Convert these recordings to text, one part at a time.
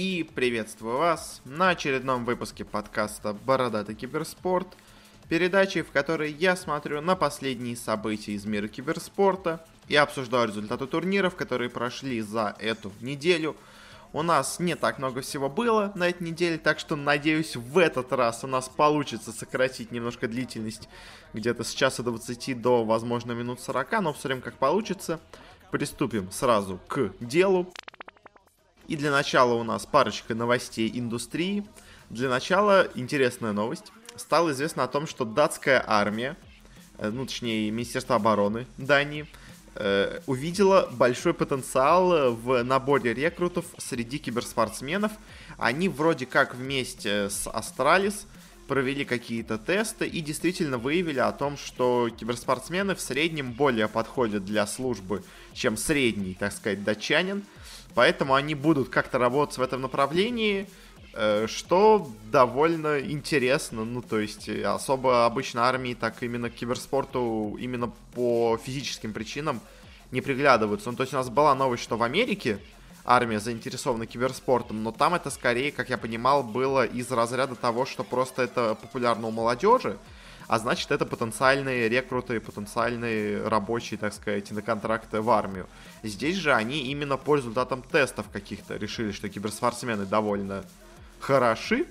И приветствую вас на очередном выпуске подкаста «Бородатый киберспорт», передачи, в которой я смотрю на последние события из мира киберспорта и обсуждаю результаты турниров, которые прошли за эту неделю. У нас не так много всего было на этой неделе, так что надеюсь в этот раз у нас получится сократить немножко длительность где-то с часа 20 до, возможно, минут 40, но посмотрим, как получится. Приступим сразу к делу. И для начала у нас парочка новостей индустрии. Для начала интересная новость. Стало известно о том, что датская армия, э, ну точнее Министерство обороны Дании, э, увидела большой потенциал в наборе рекрутов среди киберспортсменов. Они вроде как вместе с Астралис провели какие-то тесты и действительно выявили о том, что киберспортсмены в среднем более подходят для службы, чем средний, так сказать, датчанин. Поэтому они будут как-то работать в этом направлении, э, что довольно интересно. Ну, то есть, э, особо обычно армии так именно к киберспорту именно по физическим причинам не приглядываются. Ну, то есть, у нас была новость, что в Америке армия заинтересована киберспортом, но там это скорее, как я понимал, было из разряда того, что просто это популярно у молодежи, а значит, это потенциальные рекруты, потенциальные рабочие, так сказать, на контракты в армию. Здесь же они именно по результатам тестов каких-то решили, что киберспортсмены довольно хороши,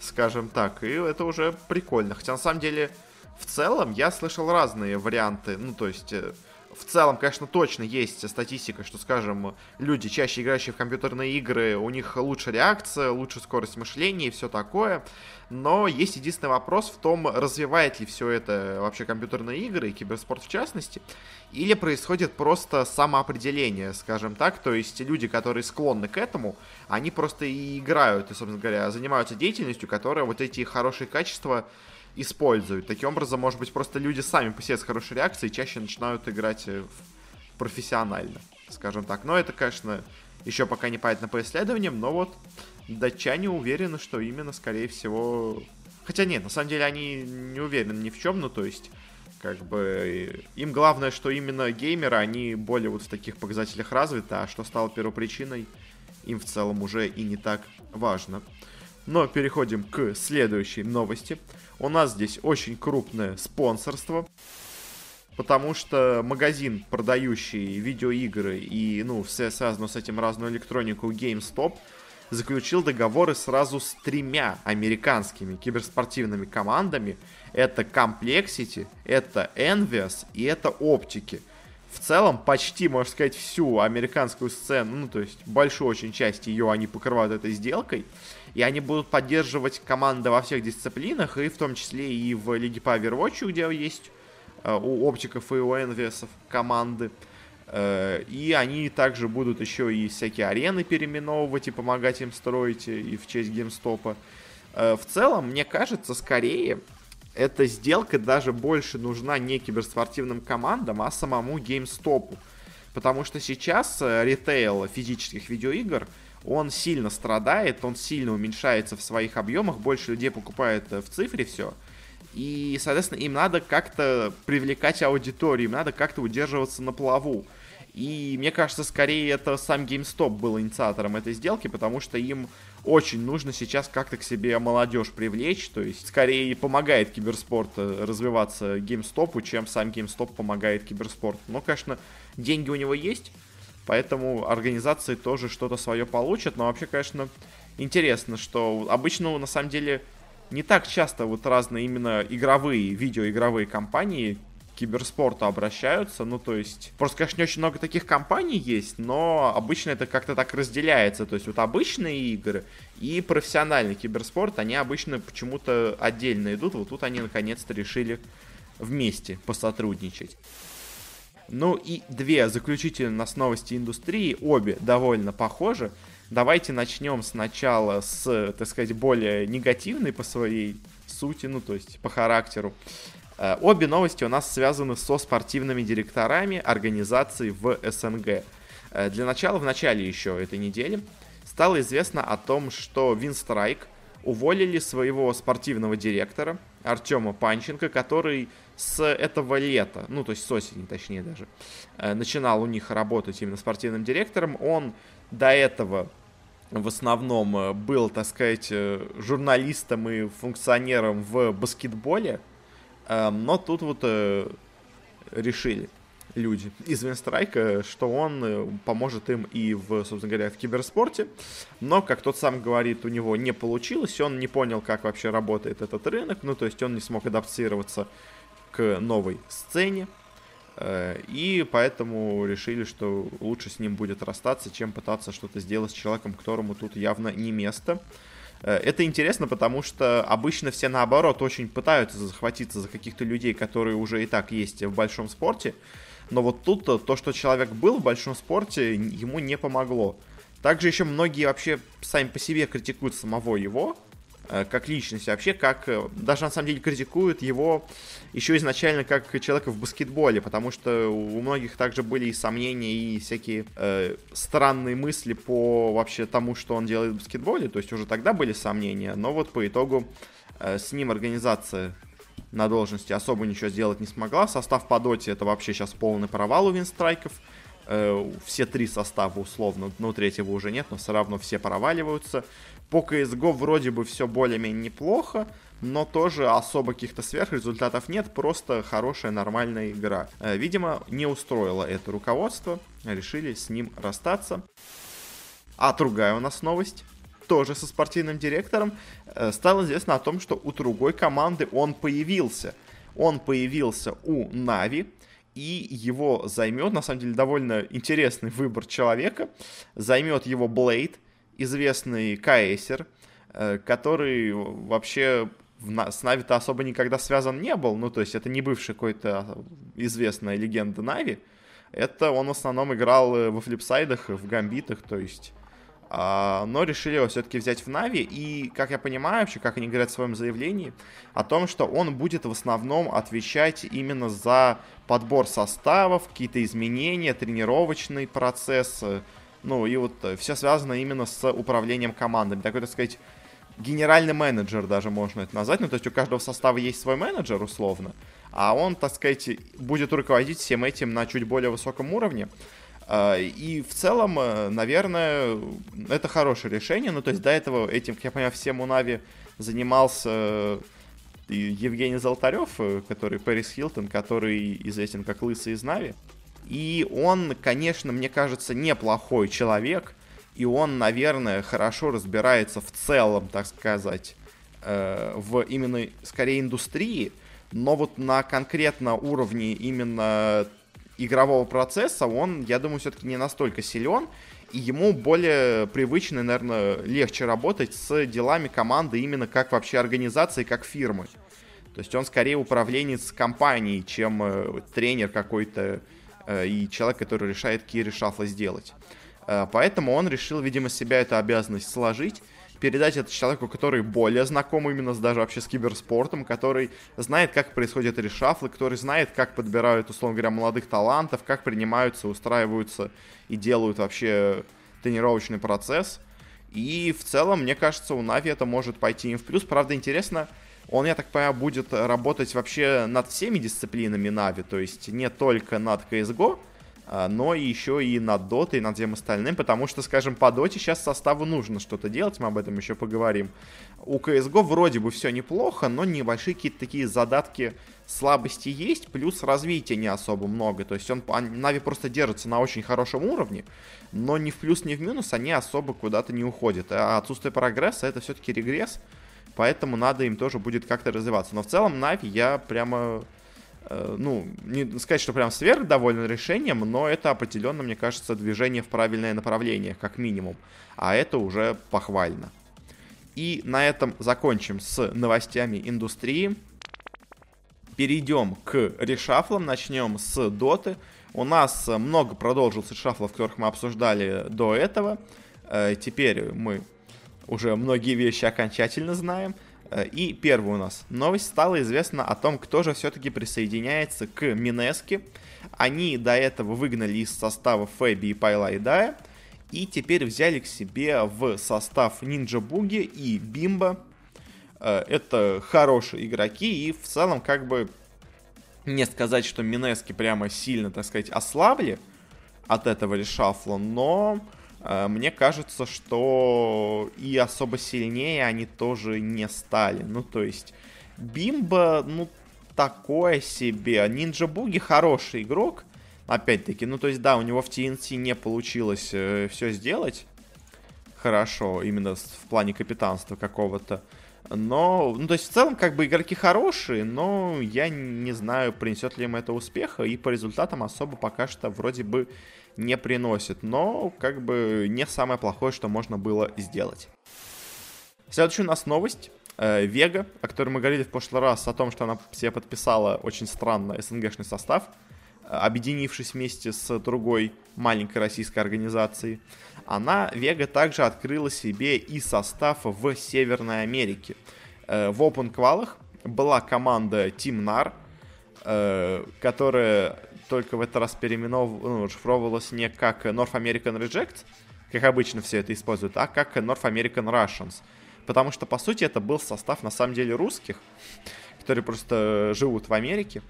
скажем так, и это уже прикольно. Хотя на самом деле, в целом, я слышал разные варианты, ну, то есть э, в целом, конечно, точно есть статистика, что, скажем, люди, чаще играющие в компьютерные игры, у них лучше реакция, лучше скорость мышления и все такое. Но есть единственный вопрос в том, развивает ли все это вообще компьютерные игры и киберспорт в частности, или происходит просто самоопределение, скажем так, то есть люди, которые склонны к этому, они просто и играют, и, собственно говоря, занимаются деятельностью, которая вот эти хорошие качества используют. Таким образом, может быть, просто люди сами по себе с хорошей реакцией чаще начинают играть э, профессионально, скажем так. Но это, конечно, еще пока не понятно по исследованиям, но вот датчане уверены, что именно, скорее всего... Хотя нет, на самом деле они не уверены ни в чем, ну то есть как бы им главное, что именно геймеры, они более вот в таких показателях развиты, а что стало первопричиной, им в целом уже и не так важно. Но переходим к следующей новости. У нас здесь очень крупное спонсорство, потому что магазин, продающий видеоигры и, ну, все связано с этим разную электронику GameStop, заключил договоры сразу с тремя американскими киберспортивными командами. Это Complexity, это Envious и это Оптики. В целом, почти, можно сказать, всю американскую сцену, ну, то есть большую очень часть ее они покрывают этой сделкой и они будут поддерживать команды во всех дисциплинах, и в том числе и в Лиге по Overwatch, где есть э, у оптиков и у энвесов команды. Э, и они также будут еще и всякие арены переименовывать и помогать им строить и в честь геймстопа. Э, в целом, мне кажется, скорее эта сделка даже больше нужна не киберспортивным командам, а самому геймстопу. Потому что сейчас ритейл физических видеоигр – он сильно страдает, он сильно уменьшается в своих объемах, больше людей покупает э, в цифре все. И, соответственно, им надо как-то привлекать аудиторию, им надо как-то удерживаться на плаву. И мне кажется, скорее это сам GameStop был инициатором этой сделки, потому что им очень нужно сейчас как-то к себе молодежь привлечь, то есть скорее помогает киберспорт э, развиваться GameStop, чем сам GameStop помогает киберспорту. Но, конечно, деньги у него есть, Поэтому организации тоже что-то свое получат. Но вообще, конечно, интересно, что обычно, на самом деле, не так часто вот разные именно игровые, видеоигровые компании киберспорту обращаются. Ну, то есть, просто, конечно, не очень много таких компаний есть, но обычно это как-то так разделяется. То есть, вот обычные игры и профессиональный киберспорт, они обычно почему-то отдельно идут. Вот тут они наконец-то решили вместе посотрудничать. Ну и две заключительные нас новости индустрии, обе довольно похожи. Давайте начнем сначала с, так сказать, более негативной по своей сути, ну то есть по характеру. Э, обе новости у нас связаны со спортивными директорами организаций в СНГ. Э, для начала, в начале еще этой недели стало известно о том, что Винстрайк уволили своего спортивного директора Артема Панченко, который с этого лета, ну, то есть с осени, точнее даже, э, начинал у них работать именно спортивным директором. Он до этого в основном э, был, так сказать, э, журналистом и функционером в баскетболе, эм, но тут вот решили люди из Винстрайка, что он поможет им и в, собственно говоря, в киберспорте. Но, как тот сам говорит, у него не получилось, он не понял, как вообще работает этот рынок, ну, то есть он не смог адаптироваться новой сцене. Э, и поэтому решили, что лучше с ним будет расстаться, чем пытаться что-то сделать с человеком, которому тут явно не место. Э, это интересно, потому что обычно все наоборот очень пытаются захватиться за каких-то людей, которые уже и так есть в большом спорте. Но вот тут то, что человек был в большом спорте, ему не помогло. Также еще многие вообще сами по себе критикуют самого его, как личность, вообще как, э, даже на самом деле критикуют его еще изначально как человека в баскетболе, потому что у многих также были и сомнения, и всякие э, странные мысли по вообще тому, что он делает в баскетболе, то есть уже тогда были сомнения, но вот по итогу э, с ним организация на должности особо ничего сделать не смогла, состав по доте это вообще сейчас полный провал у винстрайков, э, все три состава условно, ну третьего уже нет, но все равно все проваливаются, по CSGO вроде бы все более-менее неплохо, но тоже особо каких-то сверхрезультатов нет, просто хорошая нормальная игра. Э, видимо, не устроило это руководство, решили с ним расстаться. А другая у нас новость, тоже со спортивным директором, э, стало известно о том, что у другой команды он появился. Он появился у Нави, и его займет, на самом деле, довольно интересный выбор человека. Займет его Блейд, известный КСер, э, который вообще с Нави-то особо никогда связан не был. Ну, то есть это не бывший какой-то известная легенда Нави. Это он в основном играл э, во флипсайдах, в гамбитах, то есть... А, но решили его все-таки взять в Нави, и, как я понимаю, вообще, как они говорят в своем заявлении, о том, что он будет в основном отвечать именно за подбор составов, какие-то изменения, тренировочный процесс, э, ну, и вот э, все связано именно с управлением командами. Такой, так сказать, генеральный менеджер даже можно это назвать. Ну, то есть у каждого состава есть свой менеджер, условно. А он, так сказать, будет руководить всем этим на чуть более высоком уровне. Э, и в целом, э, наверное, это хорошее решение. Ну, то есть до этого этим, как я понимаю, всем Нави занимался Евгений Золотарев, который Пэрис Хилтон, который известен как Лысый из Нави. И он, конечно, мне кажется, неплохой человек. И он, наверное, хорошо разбирается в целом, так сказать, э, в именно, скорее, индустрии. Но вот на конкретно уровне именно игрового процесса он, я думаю, все-таки не настолько силен. И ему более привычно, наверное, легче работать с делами команды именно как вообще организации, как фирмы. То есть он скорее управленец компанией, чем э, тренер какой-то и человек, который решает, какие решафлы сделать. Э, поэтому он решил, видимо, себя эту обязанность сложить, передать это человеку, который более знаком именно с, даже вообще с киберспортом, который знает, как происходят решафлы, который знает, как подбирают, условно говоря, молодых талантов, как принимаются, устраиваются и делают вообще тренировочный процесс. И в целом, мне кажется, у Нави это может пойти им в плюс. Правда, интересно, он, я так понимаю, будет работать вообще над всеми дисциплинами Нави, то есть не только над CSGO, а, но еще и над Dota и над всем остальным, потому что, скажем, по Доте сейчас составу нужно что-то делать, мы об этом еще поговорим. У CSGO вроде бы все неплохо, но небольшие какие-то такие задатки слабости есть, плюс развития не особо много, то есть он, Нави просто держится на очень хорошем уровне, но ни в плюс, ни в минус они особо куда-то не уходят, а отсутствие прогресса это все-таки регресс, поэтому надо им тоже будет как-то развиваться. Но в целом Нави я прямо, э, ну, не сказать, что прям сверх доволен решением, но это определенно, мне кажется, движение в правильное направление, как минимум. А это уже похвально. И на этом закончим с новостями индустрии. Перейдем к решафлам, начнем с доты. У нас много продолжился решафлов, которых мы обсуждали до этого. Э, теперь мы уже многие вещи окончательно знаем. Э, и первая у нас новость стала известна о том, кто же все-таки присоединяется к Минеске. Они до этого выгнали из состава Фэби и Пайла и Дая. И теперь взяли к себе в состав Нинджа Буги и Бимба. Э, это хорошие игроки и в целом как бы не сказать, что Минески прямо сильно, так сказать, ослабли от этого решафла, но мне кажется, что и особо сильнее они тоже не стали. Ну, то есть, Бимба, ну, такое себе. Нинджа Буги хороший игрок, опять-таки. Ну, то есть, да, у него в TNC не получилось э, все сделать хорошо, именно в плане капитанства какого-то. Но, ну, то есть, в целом, как бы, игроки хорошие, но я не знаю, принесет ли им это успеха, и по результатам особо пока что вроде бы не приносит. Но, как бы, не самое плохое, что можно было сделать. Следующая у нас новость. Э, Вега, о которой мы говорили в прошлый раз, о том, что она себе подписала очень странно СНГшный состав, э, объединившись вместе с другой маленькой российской организацией она, Вега, также открыла себе и состав в Северной Америке. Э, в Open квалах была команда Team NAR, которая только в этот раз переименов... ну, шифровывалась не как North American Reject, как обычно все это используют, а как North American Russians. Потому что, по сути, это был состав, на самом деле, русских, которые просто живут в Америке.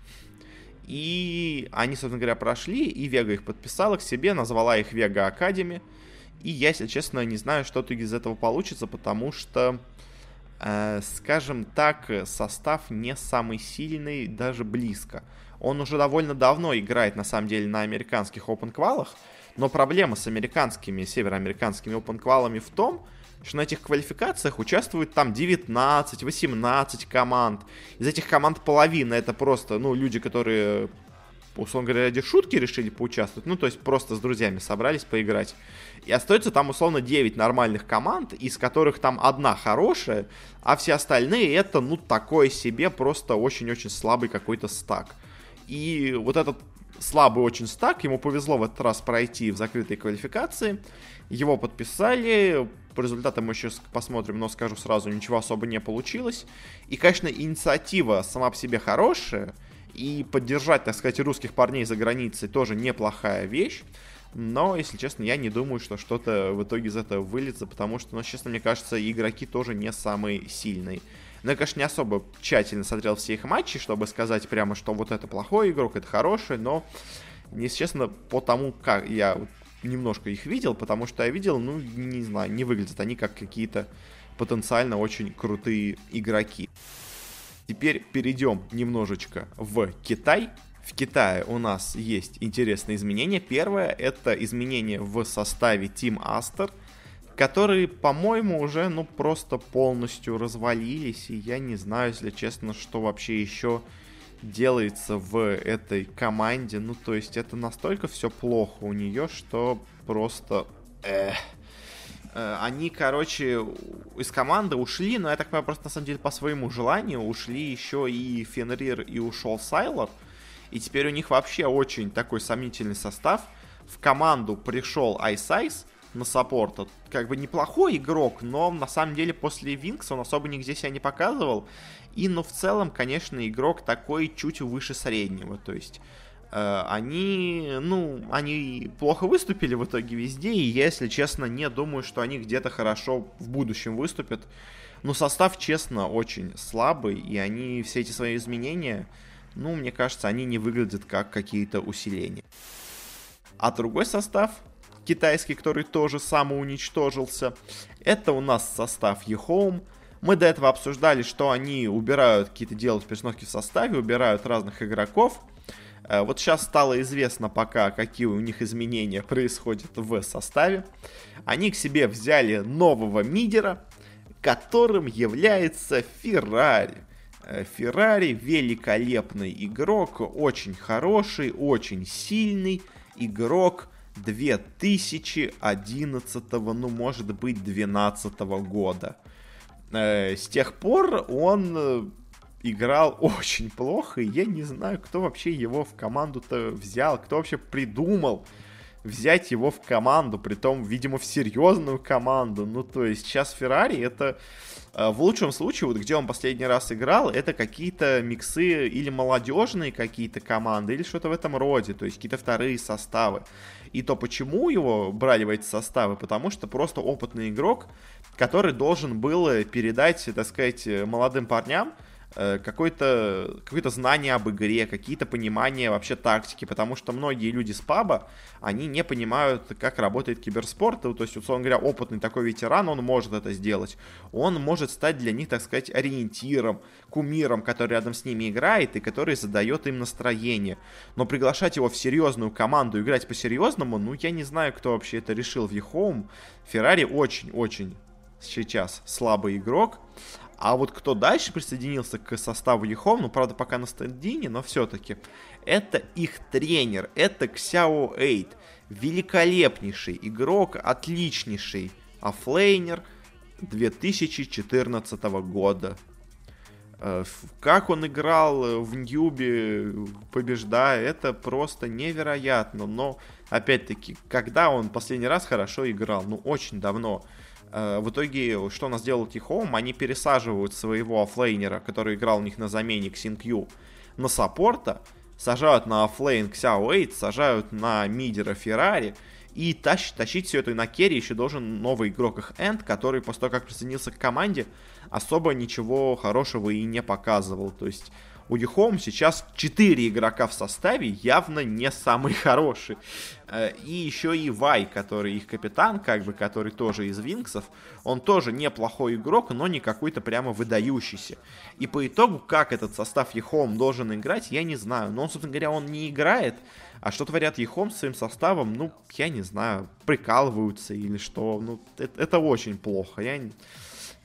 И они, собственно говоря, прошли, и Вега их подписала к себе, назвала их Вега Академи. И я, если честно, не знаю, что из этого получится, потому что, э, скажем так, состав не самый сильный, даже близко. Он уже довольно давно играет, на самом деле, на американских open квалах, но проблема с американскими, североамериканскими open квалами в том, что на этих квалификациях участвуют там 19-18 команд. Из этих команд половина это просто, ну, люди, которые условно говоря, ради шутки решили поучаствовать, ну, то есть просто с друзьями собрались поиграть. И остается там, условно, 9 нормальных команд, из которых там одна хорошая, а все остальные это, ну, такое себе, просто очень-очень слабый какой-то стак. И вот этот слабый очень стак, ему повезло в этот раз пройти в закрытой квалификации, его подписали, по результатам мы сейчас посмотрим, но скажу сразу, ничего особо не получилось. И, конечно, инициатива сама по себе хорошая, и поддержать, так сказать, русских парней за границей тоже неплохая вещь. Но, если честно, я не думаю, что что-то в итоге из этого выльется, потому что, ну, честно, мне кажется, игроки тоже не самые сильные. Но я, конечно, не особо тщательно смотрел все их матчи, чтобы сказать прямо, что вот это плохой игрок, это хороший, но, если честно, по тому, как я немножко их видел, потому что я видел, ну, не знаю, не выглядят они как какие-то потенциально очень крутые игроки. Теперь перейдем немножечко в Китай. В Китае у нас есть интересные изменения. Первое это изменение в составе Team Aster, которые, по-моему, уже ну просто полностью развалились. И я не знаю, если честно, что вообще еще делается в этой команде. Ну, то есть это настолько все плохо у нее, что просто... Эх. Э, они, короче, из команды ушли, но я так понимаю, просто на самом деле по своему желанию ушли еще и Fenrir и ушел Sylar. И теперь у них вообще очень такой сомнительный состав. В команду пришел iceice на саппорт. Как бы неплохой игрок, но на самом деле после Wings а он особо нигде себя не показывал. И, ну, в целом, конечно, игрок такой чуть выше среднего. То есть Э, они, ну, они плохо выступили в итоге везде, и я, если честно, не думаю, что они где-то хорошо в будущем выступят. Но состав, честно, очень слабый, и они, все эти свои изменения, ну, мне кажется, они не выглядят как какие-то усиления. А другой состав, китайский, который тоже самоуничтожился, это у нас состав eHome. Мы до этого обсуждали, что они убирают какие-то делают перестановки в составе, убирают разных игроков, Э, вот сейчас стало известно пока, какие у них изменения происходят в составе. Они к себе взяли нового мидера, которым является Феррари. Э, Феррари великолепный игрок, очень хороший, очень сильный игрок 2011, ну может быть 2012 года. Э, с тех пор он играл очень плохо, и я не знаю, кто вообще его в команду-то взял, кто вообще придумал взять его в команду, при том, видимо, в серьезную команду. Ну, то есть сейчас Феррари это э, в лучшем случае, вот где он последний раз играл, это какие-то миксы или молодежные какие-то команды, или что-то в этом роде, то есть какие-то вторые составы. И то, почему его брали в эти составы, потому что просто опытный игрок, который должен был передать, так сказать, молодым парням, Э, какое-то какое знание об игре, какие-то понимания вообще тактики, потому что многие люди с паба, они не понимают, как работает киберспорт, то есть, условно говоря, опытный такой ветеран, он может это сделать, он может стать для них, так сказать, ориентиром, кумиром, который рядом с ними играет и который задает им настроение, но приглашать его в серьезную команду, играть по-серьезному, ну, я не знаю, кто вообще это решил в EHOME, Ferrari очень-очень сейчас слабый игрок, а вот кто дальше присоединился к составу EHOME, ну, правда, пока на stand-in е, но все-таки, это их тренер, это Ксяо Эйт. Великолепнейший игрок, отличнейший оффлейнер 2014 года. Э, как он играл в Newbee, побеждая, это просто невероятно. Но, опять-таки, когда он последний раз хорошо играл? Ну, очень давно. Э, в итоге, что у нас делал EHOME? Они пересаживают своего оффлейнера, который играл у них на замене XinQ, на саппорта, сажают на оффлейн Xiao 8, сажают на мидера Феррари, и тащ, тащить все это на керри еще должен новый игрок их End, который после того, как присоединился к команде, особо ничего хорошего и не показывал. То есть у Юхом сейчас 4 игрока в составе, явно не самый хороший. Э, и еще и Вай, который их капитан, как бы, который тоже из Винксов, он тоже неплохой игрок, но не какой-то прямо выдающийся. И по итогу, как этот состав Ехом должен играть, я не знаю. Но он, собственно говоря, он не играет, а что творят Ехом с своим составом, ну, я не знаю, прикалываются или что. Ну, это, это очень плохо. Я,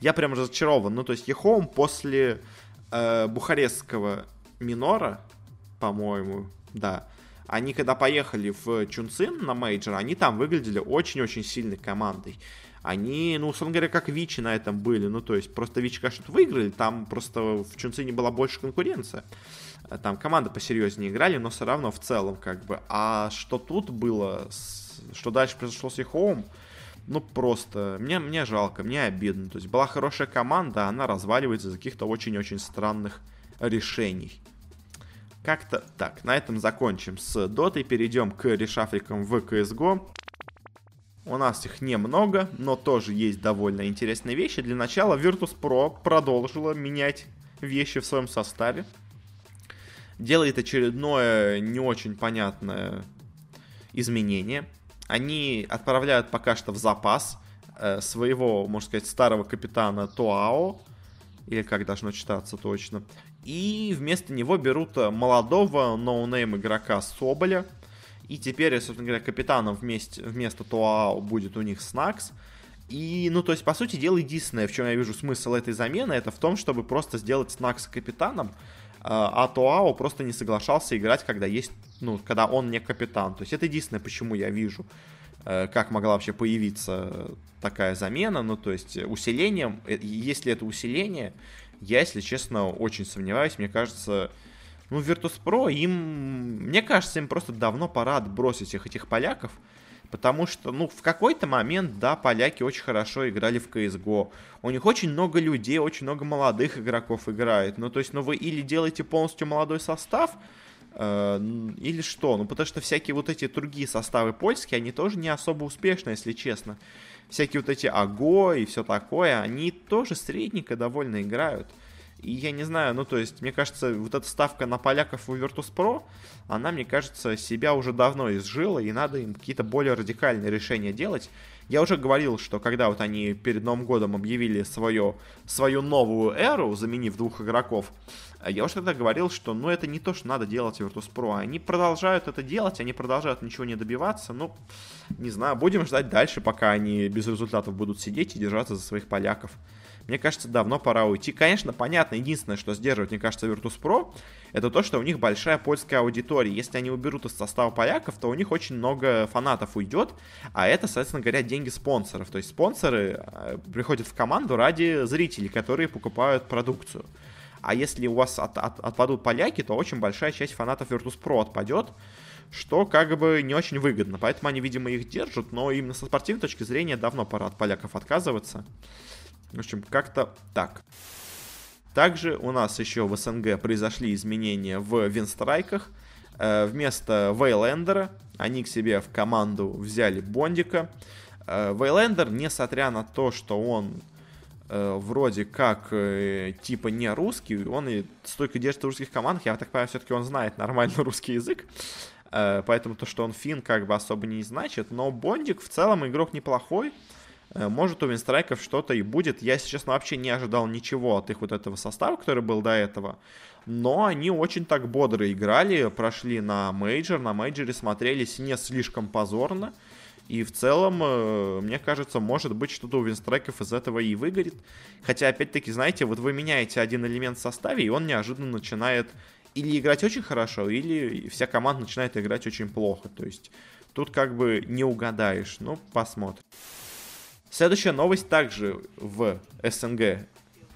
я прям разочарован. Ну, то есть EHOME после э, бухарестского минора, по-моему, да, они когда поехали в Чунцин на мейджор, они там выглядели очень-очень сильной командой. Они, ну, условно говоря, как Vici на этом были. Ну, то есть, просто Vici, конечно, выиграли, там просто в Чунцине была больше конкуренция. Там команды посерьезнее играли, но все равно в целом, как бы. А что тут было, что дальше произошло с EHOME, ну просто, мне, мне жалко, мне обидно. То есть была хорошая команда, а она разваливается из каких-то очень-очень странных решений. Как-то так, на этом закончим с дотой, перейдем к reshuffle ам в CSGO. У нас их немного, но тоже есть довольно интересные вещи. Для начала Virtus.pro продолжила менять вещи в своем составе. Делает очередное не очень понятное изменение они отправляют пока что в запас э, своего, можно сказать, старого капитана TOAO, или как должно читаться точно, и вместо него берут молодого no-name игрока Соболя, и теперь, собственно говоря, капитаном вместе, вместо TOAO будет у них Snax, и, ну, то есть, по сути дела, единственное, в чем я вижу смысл этой замены, это в том, чтобы просто сделать Snax капитаном, а, а Туао просто не соглашался играть, когда есть, ну, когда он не капитан. То есть это единственное, почему я вижу, э, как могла вообще появиться такая замена. Ну, то есть усилением, э, если это усиление, я, если честно, очень сомневаюсь. Мне кажется, ну, Virtus.pro, им, мне кажется, им просто давно пора отбросить всех этих поляков, Потому что, ну, в какой-то момент, да, поляки очень хорошо играли в CSGO. У них очень много людей, очень много молодых игроков играет. Ну, то есть, ну, вы или делаете полностью молодой состав, э, или что? Ну, потому что всякие вот эти другие составы польские, они тоже не особо успешны, если честно. Всякие вот эти АГО и все такое, они тоже средненько довольно играют. И я не знаю, ну то есть, мне кажется, вот эта ставка на поляков в Virtus.pro, она, мне кажется, себя уже давно изжила, и надо им какие-то более радикальные решения делать. Я уже говорил, что когда вот они перед Новым годом объявили свое, свою новую эру, заменив двух игроков, я уже тогда говорил, что ну это не то, что надо делать Virtus.pro. Они продолжают это делать, они продолжают ничего не добиваться. Ну, не знаю, будем ждать дальше, пока они без результатов будут сидеть и держаться за своих поляков. Мне кажется, давно пора уйти. Конечно, понятно, единственное, что сдерживает, мне кажется, Virtus.pro, это то, что у них большая польская аудитория. Если они уберут из состава поляков, то у них очень много фанатов уйдет, а это, соответственно говоря, деньги спонсоров. То есть спонсоры э, приходят в команду ради зрителей, которые покупают продукцию. А если у вас от, от, отпадут поляки, то очень большая часть фанатов Virtus.pro отпадет, что как бы не очень выгодно. Поэтому они, видимо, их держат, но именно со спортивной точки зрения давно пора от поляков отказываться. В общем, как-то так. Также у нас еще в СНГ произошли изменения в винстрайках. Э, вместо Вейлендера они к себе в команду взяли Бондика. Э, Вейлендер, несмотря на то, что он э, вроде как типа не русский, он и столько держит в русских командах, я так понимаю, все-таки он знает нормально русский язык, поэтому то, что он фин, как бы особо не значит, но Бондик в целом игрок неплохой, может у Винстрайков что-то и будет, я, если честно, вообще не ожидал ничего от их вот этого состава, который был до этого, но они очень так бодро играли, прошли на мейджор, на мейджоре смотрелись не слишком позорно, и в целом, э, мне кажется, может быть, что-то у винстрайков из этого и выгорит. Хотя, опять-таки, знаете, вот вы меняете один элемент в составе, и он неожиданно начинает или играть очень хорошо, или вся команда начинает играть очень плохо. То есть тут как бы не угадаешь. Ну, посмотрим. Следующая новость также в СНГ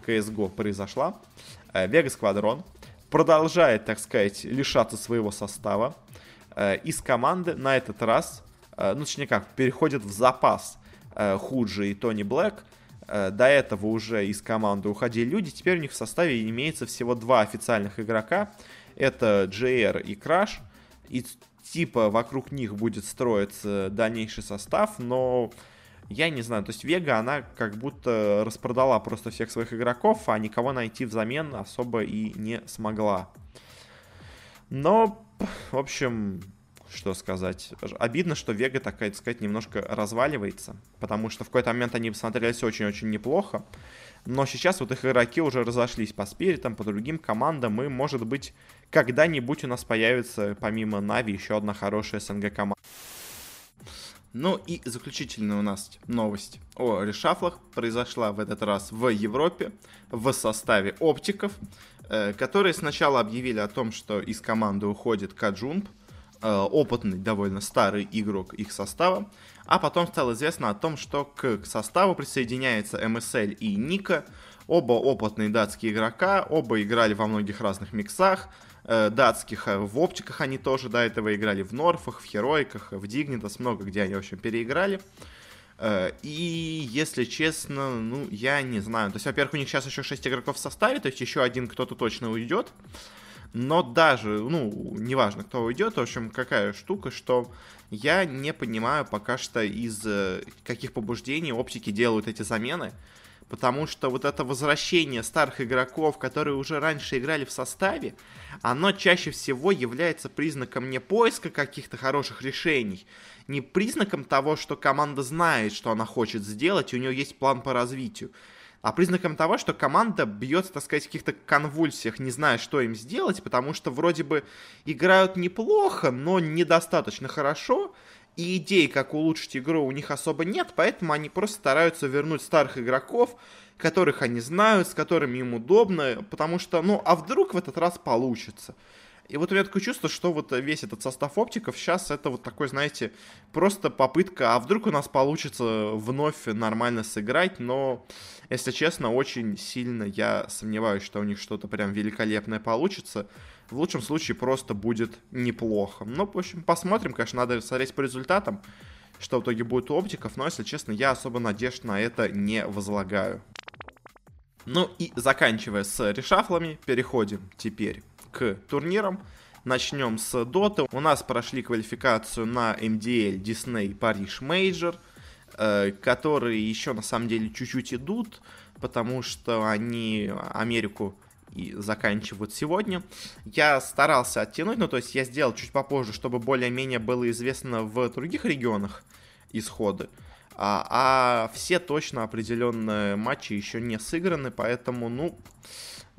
CSGO произошла. Вега Сквадрон продолжает, так сказать, лишаться своего состава. Э, из команды на этот раз Э, ну, точнее как, переходит в запас э, Худжи и Тони Блэк. Э, до этого уже из команды уходили люди, теперь у них в составе имеется всего два официальных игрока. Это JR и Краш. И типа вокруг них будет строиться дальнейший состав, но я не знаю, то есть Вега, она как будто распродала просто всех своих игроков, а никого найти взамен особо и не смогла. Но, в общем, что сказать. Обидно, что Вега, так сказать, немножко разваливается, потому что в какой-то момент они смотрелись очень-очень неплохо, но сейчас вот их игроки уже разошлись по спиритам, по другим командам, и, может быть, когда-нибудь у нас появится, помимо Нави, еще одна хорошая СНГ команда. Ну и заключительная у нас новость о решафлах произошла в этот раз в Европе в составе оптиков, э, которые сначала объявили о том, что из команды уходит Каджунп, Э, опытный, довольно старый игрок их состава, а потом стало известно о том, что к составу присоединяется MSL и Ника, оба опытные датские игрока, оба играли во многих разных миксах, э, датских, э, в оптиках они тоже до этого играли, в Норфах, в Хероиках, в Дигнитас, много где они, в общем, переиграли. И, если честно, ну, я не знаю. То есть, во-первых, у них сейчас еще 6 игроков в составе, то есть еще один кто-то точно уйдет. Но даже, ну, неважно, кто уйдет, в общем, какая штука, что я не понимаю пока что из э, каких побуждений оптики делают эти замены. Потому что вот это возвращение старых игроков, которые уже раньше играли в составе, оно чаще всего является признаком не поиска каких-то хороших решений, не признаком того, что команда знает, что она хочет сделать, и у нее есть план по развитию а признаком того, что команда бьется, так сказать, в каких-то конвульсиях, не зная, что им сделать, потому что вроде бы играют неплохо, но недостаточно хорошо, и идей, как улучшить игру, у них особо нет, поэтому они просто стараются вернуть старых игроков, которых они знают, с которыми им удобно, потому что, ну, а вдруг в этот раз получится. И вот у меня такое чувство, что вот весь этот состав оптиков сейчас это вот такой, знаете, просто попытка, а вдруг у нас получится вновь нормально сыграть, но, если честно, очень сильно я сомневаюсь, что у них что-то прям великолепное получится. В лучшем случае просто будет неплохо. Ну, в общем, посмотрим, конечно, надо смотреть по результатам, что в итоге будет у оптиков, но, если честно, я особо надежд на это не возлагаю. Ну и заканчивая с решафлами, переходим теперь к турнирам. Начнем с Доты. У нас прошли квалификацию на MDL Disney Paris Major, которые еще на самом деле чуть-чуть идут, потому что они Америку и заканчивают сегодня. Я старался оттянуть, ну то есть я сделал чуть попозже, чтобы более-менее было известно в других регионах исходы. А, а все точно определенные матчи еще не сыграны, поэтому, ну,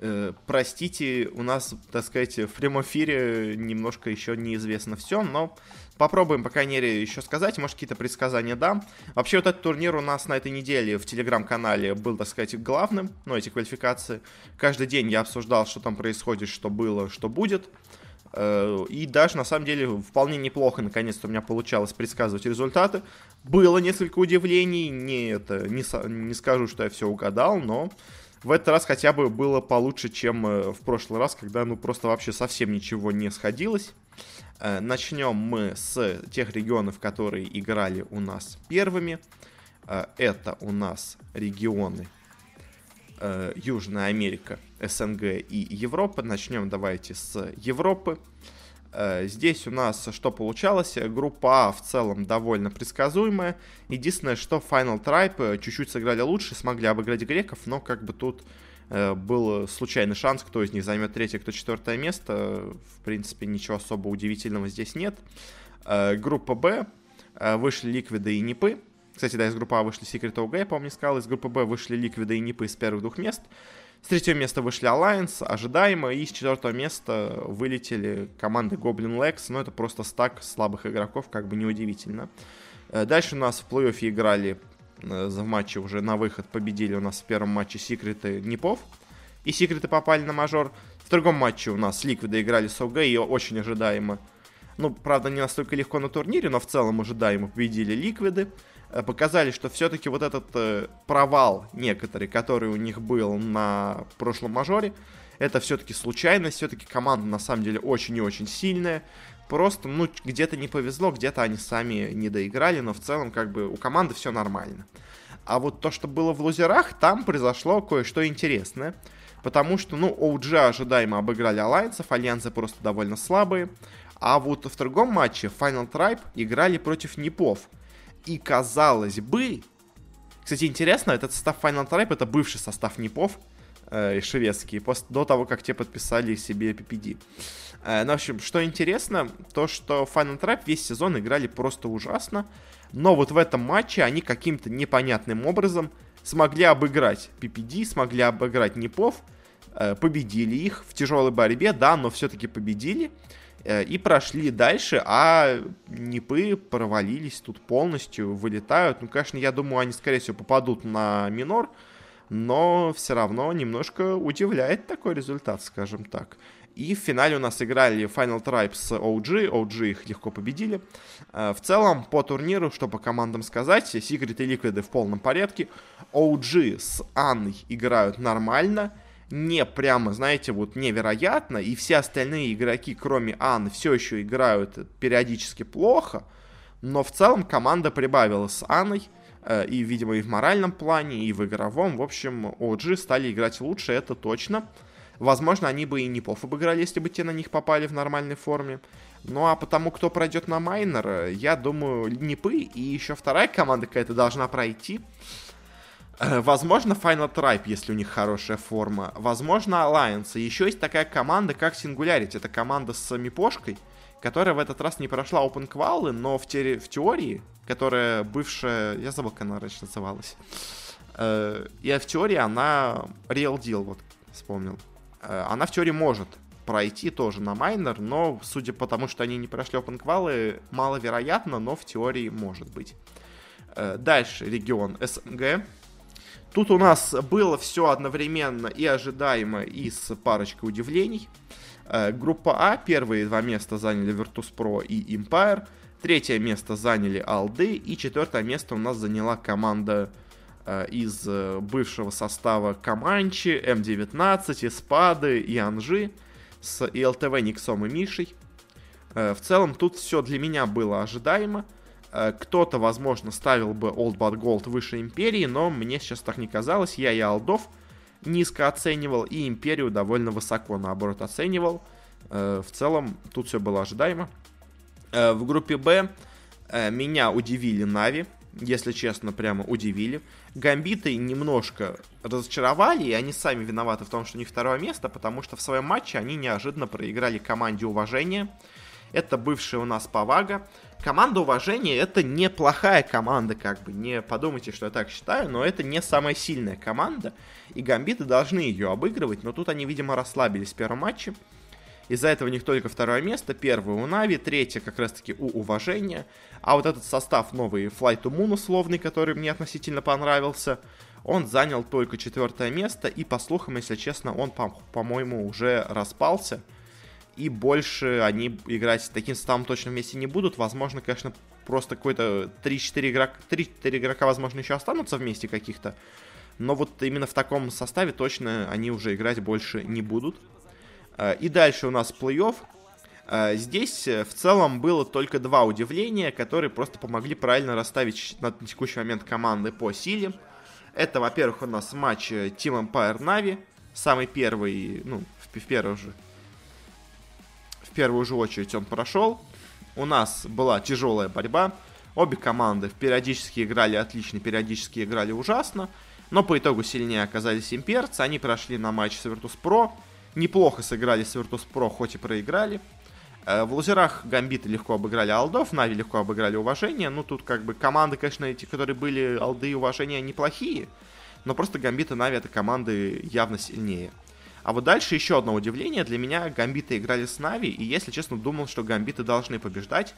Э, простите, у нас, так сказать, в прямом эфире немножко еще неизвестно все, но попробуем, по крайней мере, еще сказать, может, какие-то предсказания дам. Вообще, вот этот турнир у нас на этой неделе в телеграм-канале был, так сказать, главным, ну, эти квалификации. Каждый день я обсуждал, что там происходит, что было, что будет. Э, и даже, на самом деле, вполне неплохо, наконец-то, у меня получалось предсказывать результаты. Было несколько удивлений, не, это, не, не скажу, что я все угадал, но в этот раз хотя бы было получше, чем э, в прошлый раз, когда ну просто вообще совсем ничего не сходилось. Э, начнем мы с тех регионов, которые играли у нас первыми. Э, это у нас регионы Южная Америка, СНГ и Европа. Начнем давайте с Европы. Э, здесь у нас что получалось? Группа А в целом довольно предсказуемая. Единственное, что Final Tribe чуть-чуть сыграли лучше, смогли обыграть греков, но как бы тут был случайный шанс, кто из них займет третье, кто четвертое место. В принципе, ничего особо удивительного здесь нет. Группа Б вышли Ликвиды и Нипы. Кстати, да, из группы А вышли Secret OG, я помню, сказал. Из группы Б вышли Ликвиды и Нипы из первых двух мест. С третьего места вышли Alliance, ожидаемо, и с четвертого места вылетели команды Goblin Legs, но это просто стак слабых игроков, как бы неудивительно. Э, дальше у нас в плей-оффе играли э, в матче уже на выход, победили у нас в первом матче Секреты Непов, и Секреты попали на мажор. В другом матче у нас Ликвиды играли с ОГ, и очень ожидаемо. Ну, правда, не настолько легко на турнире, но в целом ожидаемо победили Ликвиды. Э, показали, что все-таки вот этот э, провал некоторый, который у них был на прошлом мажоре, это все-таки случайность, все-таки команда на самом деле очень и очень сильная. Просто, ну, где-то не повезло, где-то они сами не доиграли, но в целом, как бы, у команды все нормально. А вот то, что было в лузерах, там произошло кое-что интересное. Потому что, ну, OG ожидаемо обыграли альянсов, альянсы просто довольно слабые. А вот в другом матче Final Tribe играли против Непов. И казалось бы... Кстати, интересно, этот состав Final Tribe это бывший состав Непов, э, шведский, после, до того, как те подписали себе PPD. Э, ну, в общем, что интересно, то, что Final Tribe весь сезон играли просто ужасно, но вот в этом матче они каким-то непонятным образом смогли обыграть PPD, смогли обыграть Непов, э, победили их в тяжелой борьбе, да, но все-таки победили. Э, и прошли дальше, а Непы провалились тут полностью, вылетают. Ну, конечно, я думаю, они, скорее всего, попадут на минор, но все равно немножко удивляет такой результат, скажем так. И в финале у нас играли Final Tribe OG, OG их легко победили. Э, в целом, по турниру, что по командам сказать, Secret и Liquid в полном порядке. OG с Анной играют нормально, не прямо, знаете, вот невероятно, и все остальные игроки, кроме Анны, все еще играют периодически плохо, но в целом команда прибавила с Анной, э, и, видимо, и в моральном плане, и в игровом. В общем, OG стали играть лучше, это точно. Возможно, они бы и не поф обыграли, если бы те на них попали в нормальной форме. Ну а потому, кто пройдет на майнер, я думаю, Нипы и еще вторая команда какая-то должна пройти. Э, возможно, Final Tribe, если у них хорошая форма. Возможно, Alliance. еще есть такая команда, как Singularity. Это команда с Мипошкой, которая в этот раз не прошла Open Qual, но в, те... в теории, которая бывшая... Я забыл, как она раньше называлась. Э, и в теории она Real Deal, вот, вспомнил. Э, она в теории может пройти тоже на майнер, но судя по тому, что они не прошли Qual, маловероятно, но в теории может быть. Дальше регион СНГ. Тут у нас было все одновременно и ожидаемо, и с парочкой удивлений. Э, группа А, первые два места заняли Virtus.pro и Empire. Третье место заняли Алды. И четвертое место у нас заняла команда э, из э, бывшего состава Команчи, М19, Испады и Анжи с ИЛТВ Никсом и Мишей. В целом тут все для меня было ожидаемо. Э, кто-то, возможно, ставил бы Old Bad Gold выше Империи, но мне сейчас так не казалось. Я и Алдов низко оценивал, и Империю довольно высоко, наоборот, оценивал. Э, в целом, тут все было ожидаемо. Э, в группе Б меня удивили Нави, если честно, прямо удивили. Гамбиты немножко разочаровали, и они сами виноваты в том, что у них второе место, потому что в своем матче они неожиданно проиграли команде уважения. Это бывшая у нас Павага. Команда уважения это неплохая команда, как бы. Не подумайте, что я так считаю, но это не самая сильная команда. И гамбиты должны ее обыгрывать, но тут они, видимо, расслабились в первом матче. Из-за этого у них только второе место, первое у Нави, третье как раз-таки у Уважения. А вот этот состав новый Flight to Moon условный, который мне относительно понравился, он занял только четвертое место, и по слухам, если честно, он, по-моему, уже распался и больше они играть с таким составом точно вместе не будут. Возможно, конечно, просто какой-то 3-4 игрока, 3-4 игрока, возможно, еще останутся вместе каких-то. Но вот именно в таком составе точно они уже играть больше не будут. Э, и дальше у нас плей-офф. Э, здесь э, в целом было только два удивления, которые просто помогли правильно расставить на текущий момент команды по силе. Это, во-первых, у нас матч Team Empire Na'Vi, самый первый, ну, в, в первый же в первую же очередь он прошел. У нас была тяжелая борьба. Обе команды периодически играли отлично, периодически играли ужасно. Но по итогу сильнее оказались имперцы. Они прошли на матч с Virtus.pro. Неплохо сыграли с Virtus.pro, хоть и проиграли. Э, в лузерах Гамбиты легко обыграли алдов, Нави легко обыграли уважение. Ну, тут как бы команды, конечно, эти, которые были алды и уважения, неплохие. Но просто Гамбиты и Нави это команды явно сильнее. А вот дальше еще одно удивление. Для меня Гамбиты играли с Нави, и, если честно, думал, что Гамбиты должны побеждать.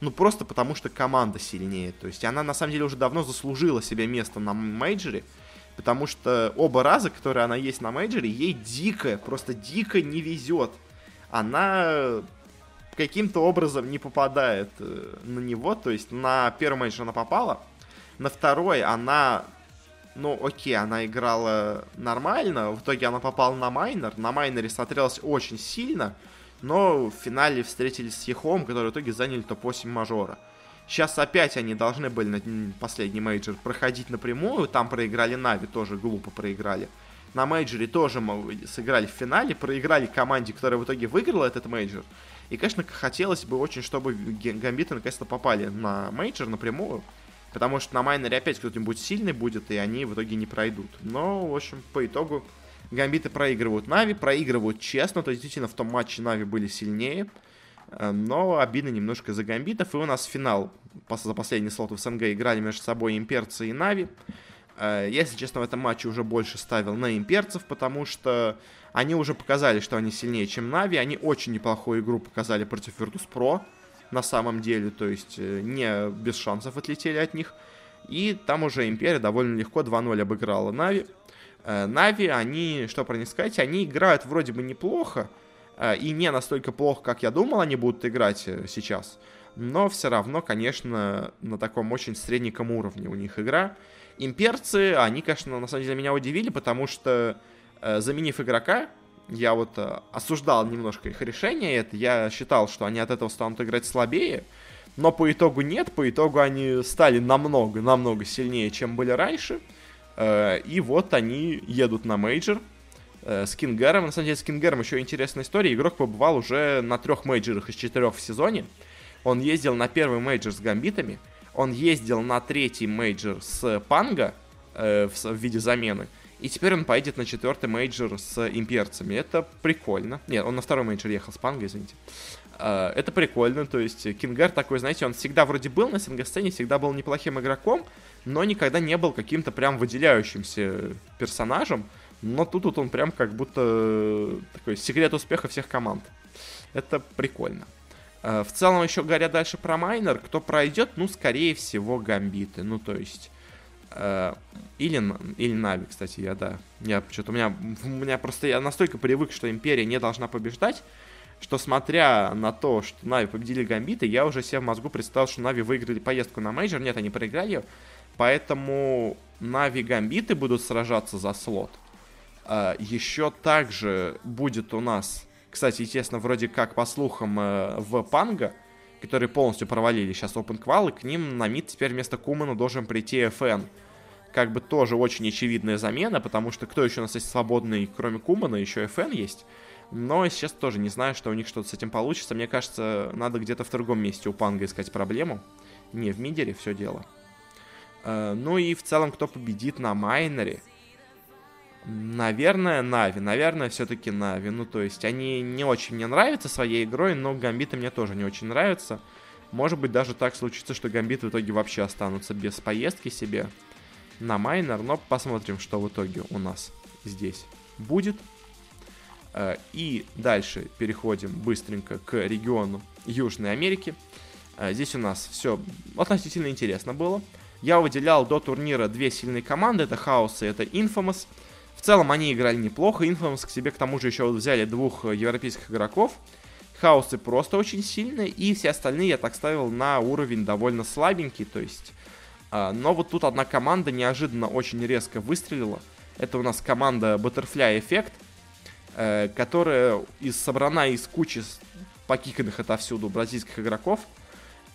Ну, просто потому что команда сильнее. То есть она, на самом деле, уже давно заслужила себе место на мейджоре. Потому что оба раза, которые она есть на мейджоре, ей дико, просто дико не везет. Она каким-то образом не попадает э, на него. То есть на первый мейджор она попала. На второй она ну, окей, она играла нормально, в итоге она попала на майнор, на майноре смотрелась очень сильно, но в финале встретились с EHOME, которые в итоге заняли топ-8 мажора. Сейчас опять они должны были на последний мейджор проходить напрямую, там проиграли Нави, тоже глупо проиграли. На мейджоре тоже сыграли в финале, проиграли команде, которая в итоге выиграла этот мейджор. И, конечно, хотелось бы очень, чтобы гамбиты наконец-то попали на мейджор напрямую. Потому что на майноре опять кто-нибудь сильный будет, и они в итоге не пройдут. Но, в общем, по итогу Гамбиты проигрывают Нави, проигрывают честно, то есть действительно в том матче Нави были сильнее. Э, но обидно немножко за Гамбитов. И у нас финал за последний слот в СНГ играли между собой имперцы и Нави. Э, если честно, в этом матче уже больше ставил на имперцев, потому что они уже показали, что они сильнее, чем Нави. Они очень неплохую игру показали против Virtus.pro на самом деле, то есть э, не без шансов отлетели от них. И там уже Империя довольно легко 2-0 обыграла Нави. Нави, они, что про них сказать, они играют вроде бы неплохо, и не настолько плохо, как я думал, они будут играть сейчас. Но все равно, конечно, на таком очень средненьком уровне у них игра. Имперцы, они, конечно, на самом деле меня удивили, потому что, заменив игрока, я вот э, осуждал немножко их решение, это я считал, что они от этого станут играть слабее, но по итогу нет, по итогу они стали намного, намного сильнее, чем были раньше, э, и вот они едут на мейджор э, с Кингером, на самом деле с Кингером еще интересная история, игрок побывал уже на трех мейджорах из четырех в сезоне, он ездил на первый мейджор с Гамбитами, он ездил на третий мейджор с Панго э, в, в виде замены, и теперь он поедет на четвертый мейджор с имперцами. Это прикольно. Нет, он на второй мейджор ехал с Панго, извините. Uh, это прикольно, то есть Кингар такой, знаете, он всегда вроде был на СНГ-сцене, всегда был неплохим игроком, но никогда не был каким-то прям выделяющимся персонажем, но тут вот он прям как будто такой секрет успеха всех команд. Это прикольно. Uh, в целом, еще говоря дальше про майнер, кто пройдет, ну, скорее всего, гамбиты. Ну, то есть, Э, или, или Нави, кстати, я, да. Я что-то у меня, у меня просто я настолько привык, что Империя не должна побеждать, что смотря на то, что Нави победили Гамбиты, я уже себе в мозгу представил, что Нави выиграли поездку на мейджор. Нет, они проиграли. Поэтому Нави Гамбиты будут сражаться за слот. Э, еще также будет у нас, кстати, естественно, вроде как по слухам э, в Панго, которые полностью провалили сейчас Open Qual, и к ним на мид теперь вместо Кумана должен прийти fn как бы тоже очень очевидная замена, потому что кто еще у нас есть свободный, кроме Кумана, еще FN есть. Но сейчас тоже не знаю, что у них что-то с этим получится. Мне кажется, надо где-то в другом месте у Панга искать проблему. Не в мидере все дело. Э, ну и в целом, кто победит на майнере? Наверное, Нави. Наверное, все-таки Нави. Ну, то есть, они не очень мне нравятся своей игрой, но Гамбиты мне тоже не очень нравятся. Может быть, даже так случится, что Гамбиты в итоге вообще останутся без поездки себе на майнер, но посмотрим, что в итоге у нас здесь будет. Э, и дальше переходим быстренько к региону Южной Америки. Э, здесь у нас все относительно интересно было. Я выделял до турнира две сильные команды, это Хаос и это Infamous. Целом они играли неплохо, Infamous к себе к тому же еще взяли двух европейских игроков. Хаосы просто очень сильные, и все остальные я так ставил на уровень довольно слабенький, то есть а, но вот тут одна команда неожиданно очень резко выстрелила. Это у нас команда Butterfly Effect, э, которая из, собрана из кучи покиканных отовсюду бразильских игроков.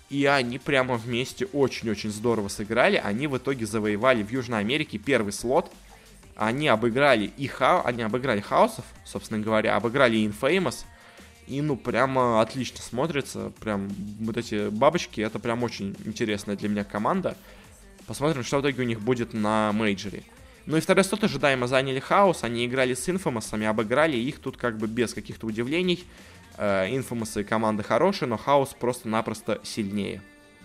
И они прямо вместе очень-очень здорово сыграли. Они в итоге завоевали в Южной Америке первый слот. Они обыграли и Ха... они обыграли Хаусов, собственно говоря, обыграли Infamous. И, ну, прямо отлично смотрится. Прям вот эти бабочки, это прям очень интересная для меня команда. Посмотрим, что в итоге у них будет на мейджоре. Ну и второй слот ожидаемо заняли Хаос. Они играли с Инфомасами, обыграли их тут как бы без каких-то удивлений. Инфомасы команды хорошие, но Хаос просто-напросто сильнее.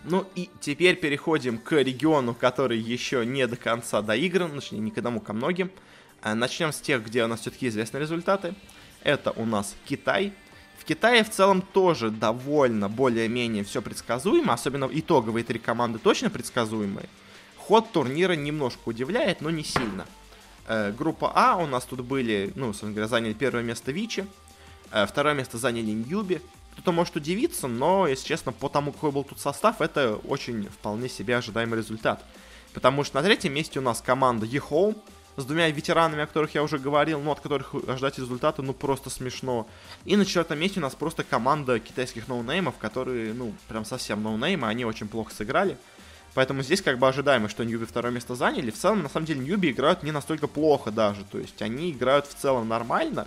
Ну и теперь переходим к региону, который еще не до конца доигран, точнее не к одному, ко многим. Э, Начнем с тех, где у нас все-таки известны результаты. Это у нас Китай. В Китае в целом тоже довольно более-менее все предсказуемо, особенно итоговые три команды точно предсказуемые. Ход турнира немножко удивляет, но не сильно. Э, группа А у нас тут были, ну, собственно говоря, заняли первое место Вичи, э, второе место заняли Ньюби, кто-то может удивиться, но, если честно, по тому, какой был тут состав, это очень вполне себе ожидаемый результат. Потому что на третьем месте у нас команда e с двумя ветеранами, о которых я уже говорил, но от которых ожидать результата, ну, просто смешно. И на четвертом месте у нас просто команда китайских ноунеймов, которые, ну, прям совсем ноунеймы, они очень плохо сыграли. Поэтому здесь как бы ожидаемо, что Ньюби второе место заняли. В целом, на самом деле, Ньюби играют не настолько плохо даже. То есть они играют в целом нормально,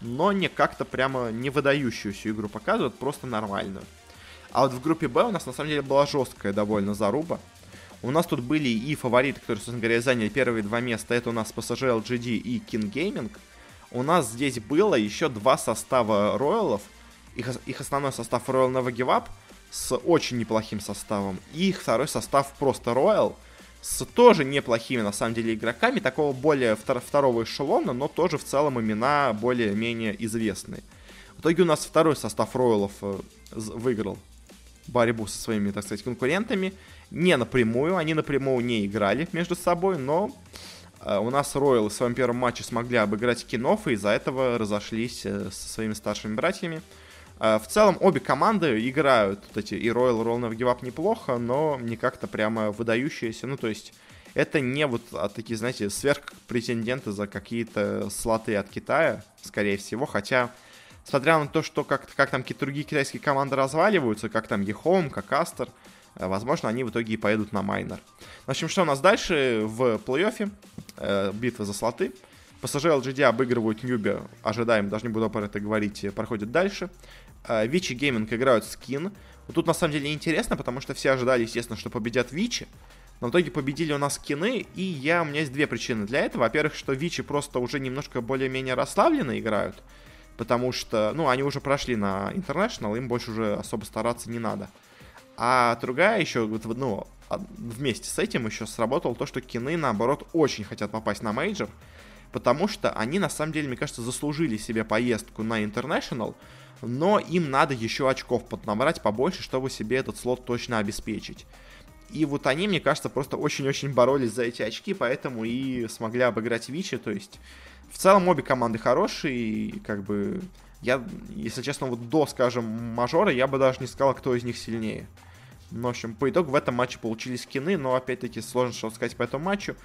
но не как-то прямо не выдающуюся игру показывают, просто нормальную. А вот в группе Б у нас на самом деле была жесткая довольно заруба. У нас тут были и фавориты, которые, собственно говоря, заняли первые два места. Это у нас PSG LGD и King Gaming. У нас здесь было еще два состава роялов. Их, их основной состав Royal Never Give Up с очень неплохим составом. И их второй состав просто Royal – с тоже неплохими, на самом деле, игроками, такого более втор- второго эшелона, но тоже в целом имена более-менее известные. В итоге у нас второй состав Ройлов э, выиграл борьбу со своими, так сказать, конкурентами. Не напрямую, они напрямую не играли между собой, но э, у нас Ройлы в своем первом матче смогли обыграть Кинов, и из-за этого разошлись э, со своими старшими братьями. Э, в целом обе команды играют вот эти и Royal, Roll Never Give Up неплохо, но не как-то прямо выдающиеся. Ну, то есть это не вот а, такие, знаете, сверхпретенденты за какие-то слоты от Китая, скорее всего. Хотя, смотря на то, что как, как там какие-то другие китайские команды разваливаются, как там EHOME, как Aster, э, возможно, они в итоге и поедут на майнор. В общем, что у нас дальше в плей-оффе? Э, битва за слоты. PSG LGD обыгрывают Newbee, ожидаем, даже не буду про это говорить, проходит дальше. Vici Gaming играют с Keen. Вот тут на самом деле интересно, потому что все ожидали, естественно, что победят Vici. Но в итоге победили у нас Keen'ы, и я, у меня есть две причины для этого. Во-первых, что Vici просто уже немножко более-менее расслабленно играют, потому что, ну, они уже прошли на International, им больше уже особо стараться не надо. А другая еще, ну, вместе с этим еще сработало то, что Keen'ы, наоборот, очень хотят попасть на мейджор, потому что они, на самом деле, мне кажется, заслужили себе поездку на International, но им надо еще очков поднабрать побольше, чтобы себе этот слот точно обеспечить. И вот они, мне кажется, просто очень-очень боролись за эти очки, поэтому и смогли обыграть Vici. То есть, в целом, обе команды хорошие, и как бы я, если честно, вот до, скажем, мажора, я бы даже не сказал, кто из них сильнее. Ну, в общем, по итогу в этом матче получились Keen'ы, но опять-таки сложно что сказать по этому матчу.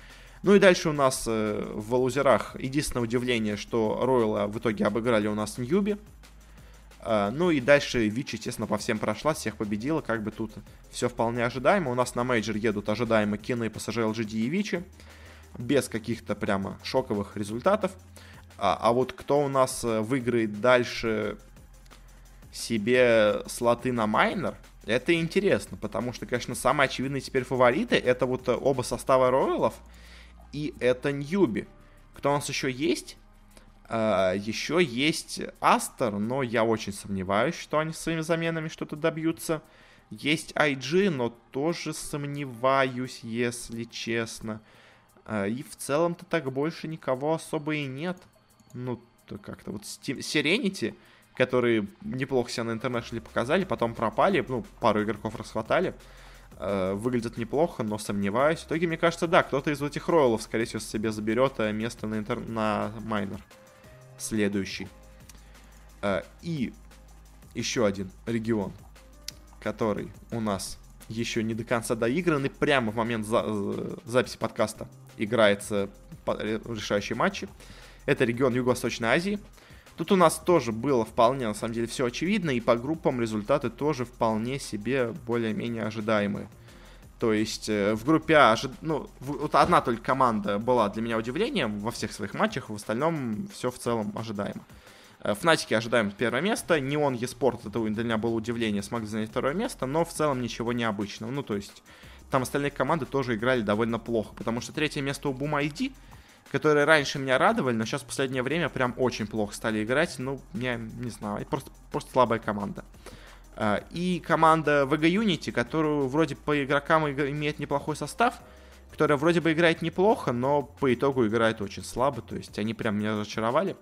Ну и дальше у нас э, в лузерах единственное удивление, что Royal в итоге обыграли у нас Newbee. А, ну и дальше Vici, естественно, по всем прошла, всех победила, как бы тут все вполне ожидаемо. У нас на мейджор едут ожидаемо Keen'ы, PSG, LGD и Vici, без каких-то прямо шоковых результатов. А, а вот кто у нас э, выиграет дальше себе слоты на майнер, это интересно, потому что, конечно, самые очевидные теперь фавориты это вот э, оба состава Роялов и это Ньюби. Кто у нас еще есть? А, еще есть Астер, но я очень сомневаюсь, что они своими заменами что-то добьются. Есть IG, но тоже сомневаюсь, если честно. Uh, и в целом-то так больше никого особо и нет. Ну, то как-то вот Serenity, которые неплохо себя на интернешнале показали, потом пропали, ну, пару игроков расхватали. Выглядят неплохо, но сомневаюсь. В итоге, мне кажется, да, кто-то из этих роялов, скорее всего, себе заберет место на, интер... на майнер следующий. Э, и еще один регион, который у нас еще не до конца доигран, и прямо в момент за э, записи подкаста играется э, решающий матчи. Это регион Юго-Восточной Азии. Тут у нас тоже было вполне, на самом деле, все очевидно, и по группам результаты тоже вполне себе более-менее ожидаемые. То есть э, в группе А, ну, вот одна только команда была для меня удивлением во всех своих матчах, в остальном все в целом ожидаемо. Фнатики ожидаем первое место. Неон Еспорт, это для меня было удивление, смогли занять второе место, но в целом ничего необычного. Ну, то есть, там остальные команды тоже играли довольно плохо, потому что третье место у ID, которые раньше меня радовали, но сейчас в последнее время прям очень плохо стали играть. Ну, я не знаю, просто, просто слабая команда. А, и команда VG Unity, которую вроде по игрокам имеет неплохой состав, которая вроде бы играет неплохо, но по итогу играет очень слабо, то есть они прям меня разочаровали.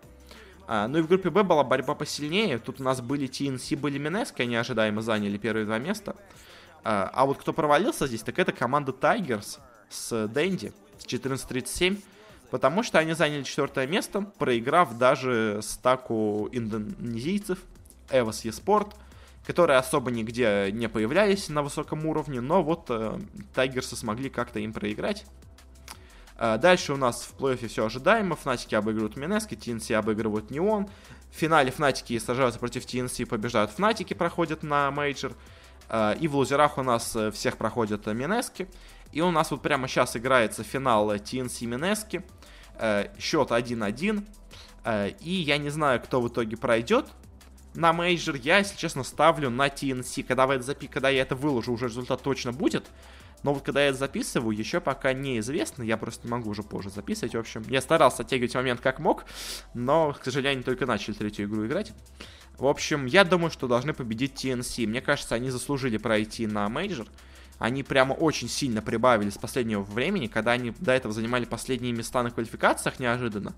А, ну и в группе Б была борьба посильнее. Тут у нас были TNC, были Минески, они ожидаемо заняли первые два места. А, а вот кто провалился здесь, так это команда Tigers с Dendi с 1437, потому что они заняли четвертое место, проиграв даже стаку индонезийцев, EVOS Esports, которые особо нигде не появлялись на высоком уровне, но вот э, Tigers'ы смогли как-то им проиграть. А, дальше у нас в плей-оффе все ожидаемо. Fnatic'и обыгрывают Mineski, TNC обыгрывают Неон. В финале Fnatic'и сражаются против TNC, побеждают Fnatic'и, проходят на мейджор. А, и в лузерах у нас э, всех проходят Mineski. И у нас вот прямо сейчас играется финал TNC Mineski. Э, счет 1-1. Э, и я не знаю, кто в итоге пройдет на мейджор. Я, если честно, ставлю на TNC. Когда, вы это запи... Когда я это выложу, уже результат точно будет. Но вот когда я это записываю, еще пока неизвестно, я просто не могу уже позже записывать. В общем, я старался оттягивать момент как мог, но, к сожалению, только начали третью игру играть. В общем, я думаю, что должны победить TNC. Мне кажется, они заслужили пройти на мейджор. Они прямо очень сильно прибавили с последнего времени, когда они до этого занимали последние места на квалификациях неожиданно,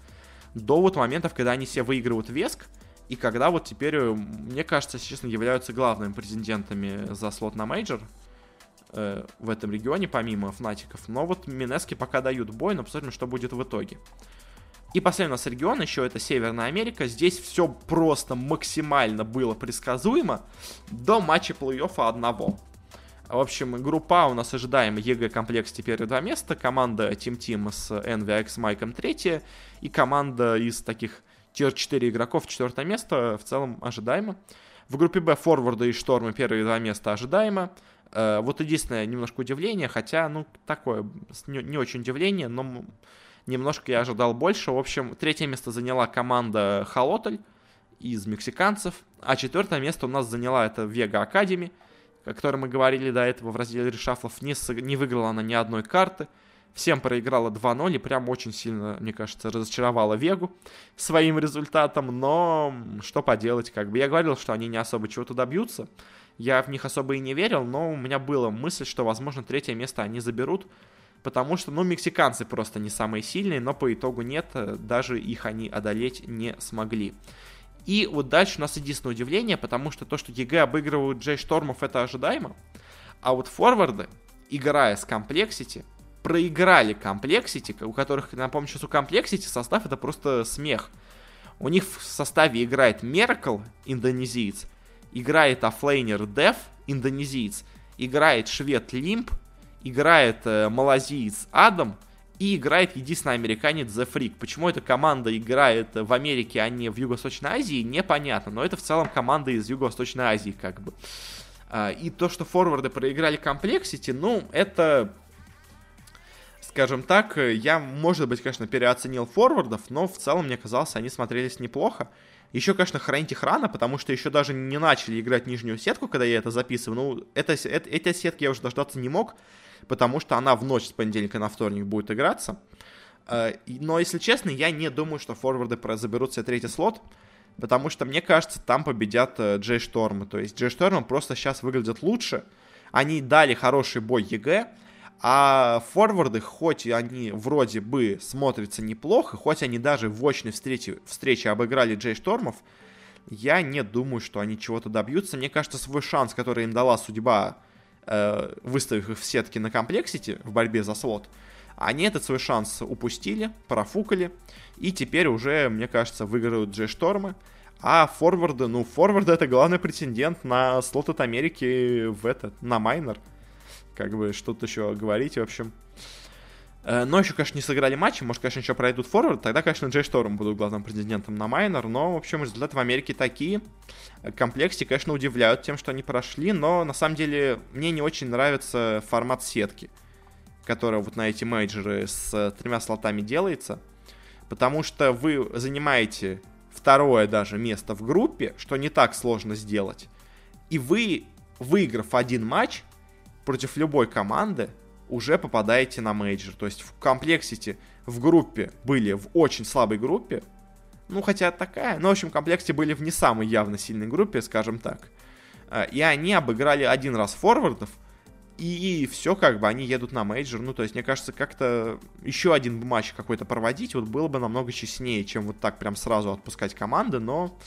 до вот моментов, когда они все выигрывают всех, и когда вот теперь, э, мне кажется, честно, являются главными претендентами за слот на мейджор э, в этом регионе, помимо Fnatic'ов. Но вот Mineski пока дают бой, но посмотрим, что будет в итоге. И последний у нас регион еще это Северная Америка. Здесь все просто максимально было предсказуемо до матча плей-оффа одного. В общем, группа у нас ожидаемо EG, compLexity первые два места. Команда Team Team с NVX Майком третье. И команда из таких tier-4 игроков четвертое место. В целом ожидаемо. В группе Б Forward'ы и J.Storm'ы первые два места ожидаемо. Э, вот единственное немножко удивление, хотя, ну, такое, не, не очень удивление, но немножко я ожидал больше. В общем, третье место заняла команда Холотль из мексиканцев, а четвертое место у нас заняла это Вега Академи, о которой мы говорили до этого в разделе решафлов. Не, не выиграла она ни одной карты, всем проиграла 2-0 и прям очень сильно, мне кажется, разочаровала Вегу своим результатом, но что поделать, как бы я говорил, что они не особо чего-то добьются, я в них особо и не верил, но у меня была мысль, что, возможно, третье место они заберут, потому что, ну, мексиканцы просто не самые сильные, но по итогу нет, даже их они одолеть не смогли. И вот дальше у нас единственное удивление, потому что то, что EG обыгрывают J.Storm'ов, это ожидаемо, а вот Forward'ы, играя с compLexity, проиграли compLexity, у которых, напомню, сейчас у compLexity состав это просто смех. У них в составе играет Меркл, индонезиец, играет offlaner Деф, индонезиец, играет швед Лимп, играет э, малазиец Адам и играет единственный американец The Freak. Почему эта команда играет в Америке, а не в Юго-Восточной Азии, непонятно, но это в целом команда из Юго-Восточной Азии как бы. А, и то, что форварды проиграли комплексити, ну, это скажем так, я, может быть, конечно, переоценил форвардов, но в целом мне казалось, они смотрелись неплохо. Еще, конечно, хоронить их рано, потому что еще даже не начали играть нижнюю сетку, когда я это записываю. Ну, это, это, эти сетки я уже дождаться не мог, потому что она в ночь с понедельника на вторник будет играться. Э, но, если честно, я не думаю, что Forward'ы заберут себе третий слот, потому что, мне кажется, там победят э, J.Storm'ы. То есть J.Storm'ы просто сейчас выглядят лучше. Они дали хороший бой EG, а Forward'ы, хоть они вроде бы смотрятся неплохо, хоть они даже в очной встрече, встрече обыграли J.Storm'ов, я не думаю, что они чего-то добьются. Мне кажется, свой шанс, который им дала судьба, э, выставив их в сетке на комплексити в борьбе за слот, они этот свой шанс упустили, профукали, и теперь уже, мне кажется, выиграют Джей Штормы. А форварды, ну, форварды это главный претендент на слот от Америки в этот, на майнер как бы что-то еще говорить, в общем. Э, но еще, конечно, не сыграли матчи, может, конечно, еще пройдут форвард, тогда, конечно, Джей Шторм будут главным президентом на майнер, но, в общем, результаты в Америке такие. compLexity, конечно, удивляют тем, что они прошли, но, на самом деле, мне не очень нравится формат сетки, которая вот на эти мейджоры с тремя слотами делается, потому что вы занимаете второе даже место в группе, что не так сложно сделать. И вы, выиграв один матч против любой команды, уже попадаете на мейджор. То есть в compLexity в группе были в очень слабой группе, ну, хотя такая, но, в общем, compLexity были в не самой явно сильной группе, скажем так. А, и они обыграли один раз Forward'ов, и все, как бы, они едут на мейджор. Ну, то есть, мне кажется, как-то еще один матч какой-то проводить, вот было бы намного честнее, чем вот так прям сразу отпускать команды, но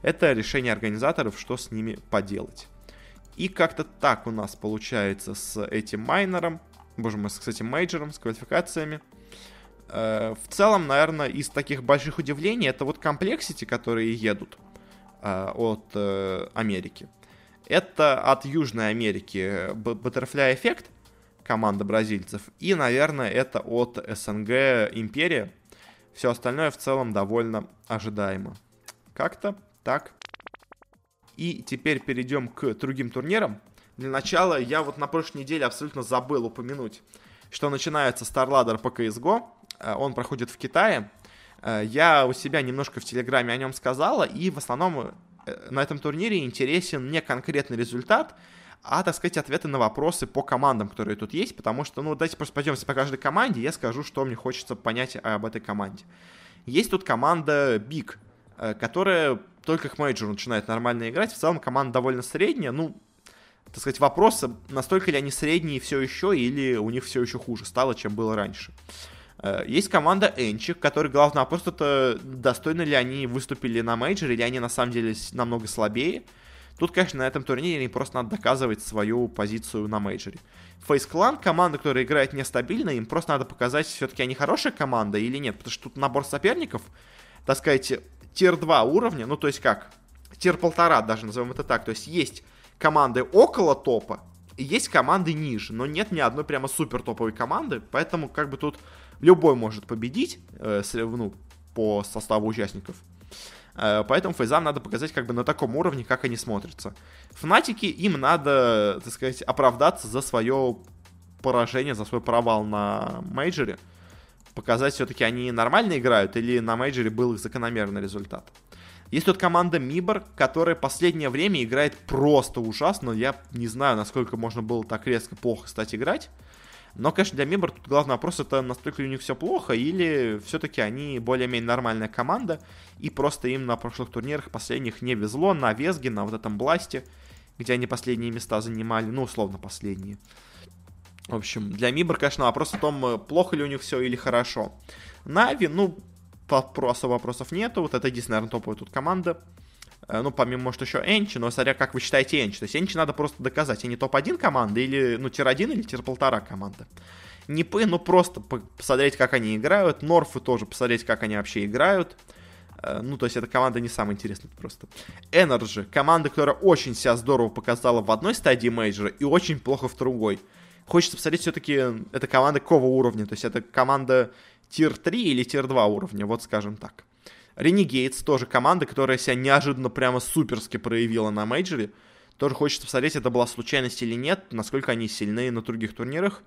это решение организаторов, что с ними поделать. И как-то так у нас получается с этим майнером, боже мой, с этим мейджором, с квалификациями. Э, в целом, наверное, из таких больших удивлений это вот комплексити, которые едут э, от э, Америки. Это от Южной Америки Butterfly Effect, команда бразильцев. И, наверное, это от СНГ Империя. Все остальное в целом довольно ожидаемо. Как-то так. И теперь перейдем к другим турнирам. Для начала я вот на прошлой неделе абсолютно забыл упомянуть, что начинается StarLadder по CSGO. Э, он проходит в Китае. Э, я у себя немножко в Телеграме о нем сказала, и в основном э, на этом турнире интересен не конкретный результат, а, так сказать, ответы на вопросы по командам, которые тут есть, потому что, ну, давайте просто пойдемся по каждой команде, я скажу, что мне хочется понять об этой команде. Есть тут команда Big, которая только к мейджору начинает нормально играть. В целом команда довольно средняя. Ну, так сказать, вопросы, настолько ли они средние все еще, или у них все еще хуже стало, чем было раньше. Э, есть команда Энчик, который главный вопрос это достойны ли они выступили на мейджоре, или они на самом деле намного слабее. Тут, конечно, на этом турнире им просто надо доказывать свою позицию на мейджоре. FaZe Clan, команда, которая играет нестабильно, им просто надо показать, все-таки они хорошая команда или нет, потому что тут набор соперников, так сказать, tier 2 уровня, ну то есть как, tier полтора даже, назовем это так, то есть есть команды около топа, и есть команды ниже, но нет ни одной прямо супер топовой команды, поэтому как бы тут любой может победить, э, ну, по составу участников. Э, поэтому фейзам надо показать как бы на таком уровне, как они смотрятся. Фнатики, им надо, так сказать, оправдаться за свое поражение, за свой провал на мейджоре показать, все-таки они нормально играют, или на мейджоре был их закономерный результат. Есть тут команда Мибор, которая последнее время играет просто ужасно. Я не знаю, насколько можно было так резко плохо стать играть. Но, конечно, для Мибор тут главный вопрос, это настолько ли у них все плохо, или все-таки они более-менее нормальная команда, и просто им на прошлых турнирах последних не везло, на Везге, на вот этом Бласте, где они последние места занимали, ну, условно, последние. В общем, для Мибр, конечно, вопрос о том, э, плохо ли у них все или хорошо. Нави, ну, особо вопросов нету. Вот это единственная, наверное, топовая тут команда. Э, ну, помимо, может, еще ENCE, но смотря как вы считаете ENCE. То есть ENCE надо просто доказать, они топ-1 команда или, ну, tier-1 или tier-1,5 команда. Нипы, ну, просто посмотреть, как они играют. North ы тоже посмотреть, как они вообще играют. Э, ну, то есть эта команда не самая интересная просто. NRG, команда, которая очень себя здорово показала в одной стадии мейджора и очень плохо в другой хочется посмотреть все-таки, это команда какого уровня, то есть это команда тир 3 или тир 2 уровня, вот скажем так. Renegades тоже команда, которая себя неожиданно прямо суперски проявила на мейджоре. Тоже хочется посмотреть, это была случайность или нет, насколько они сильны на других турнирах.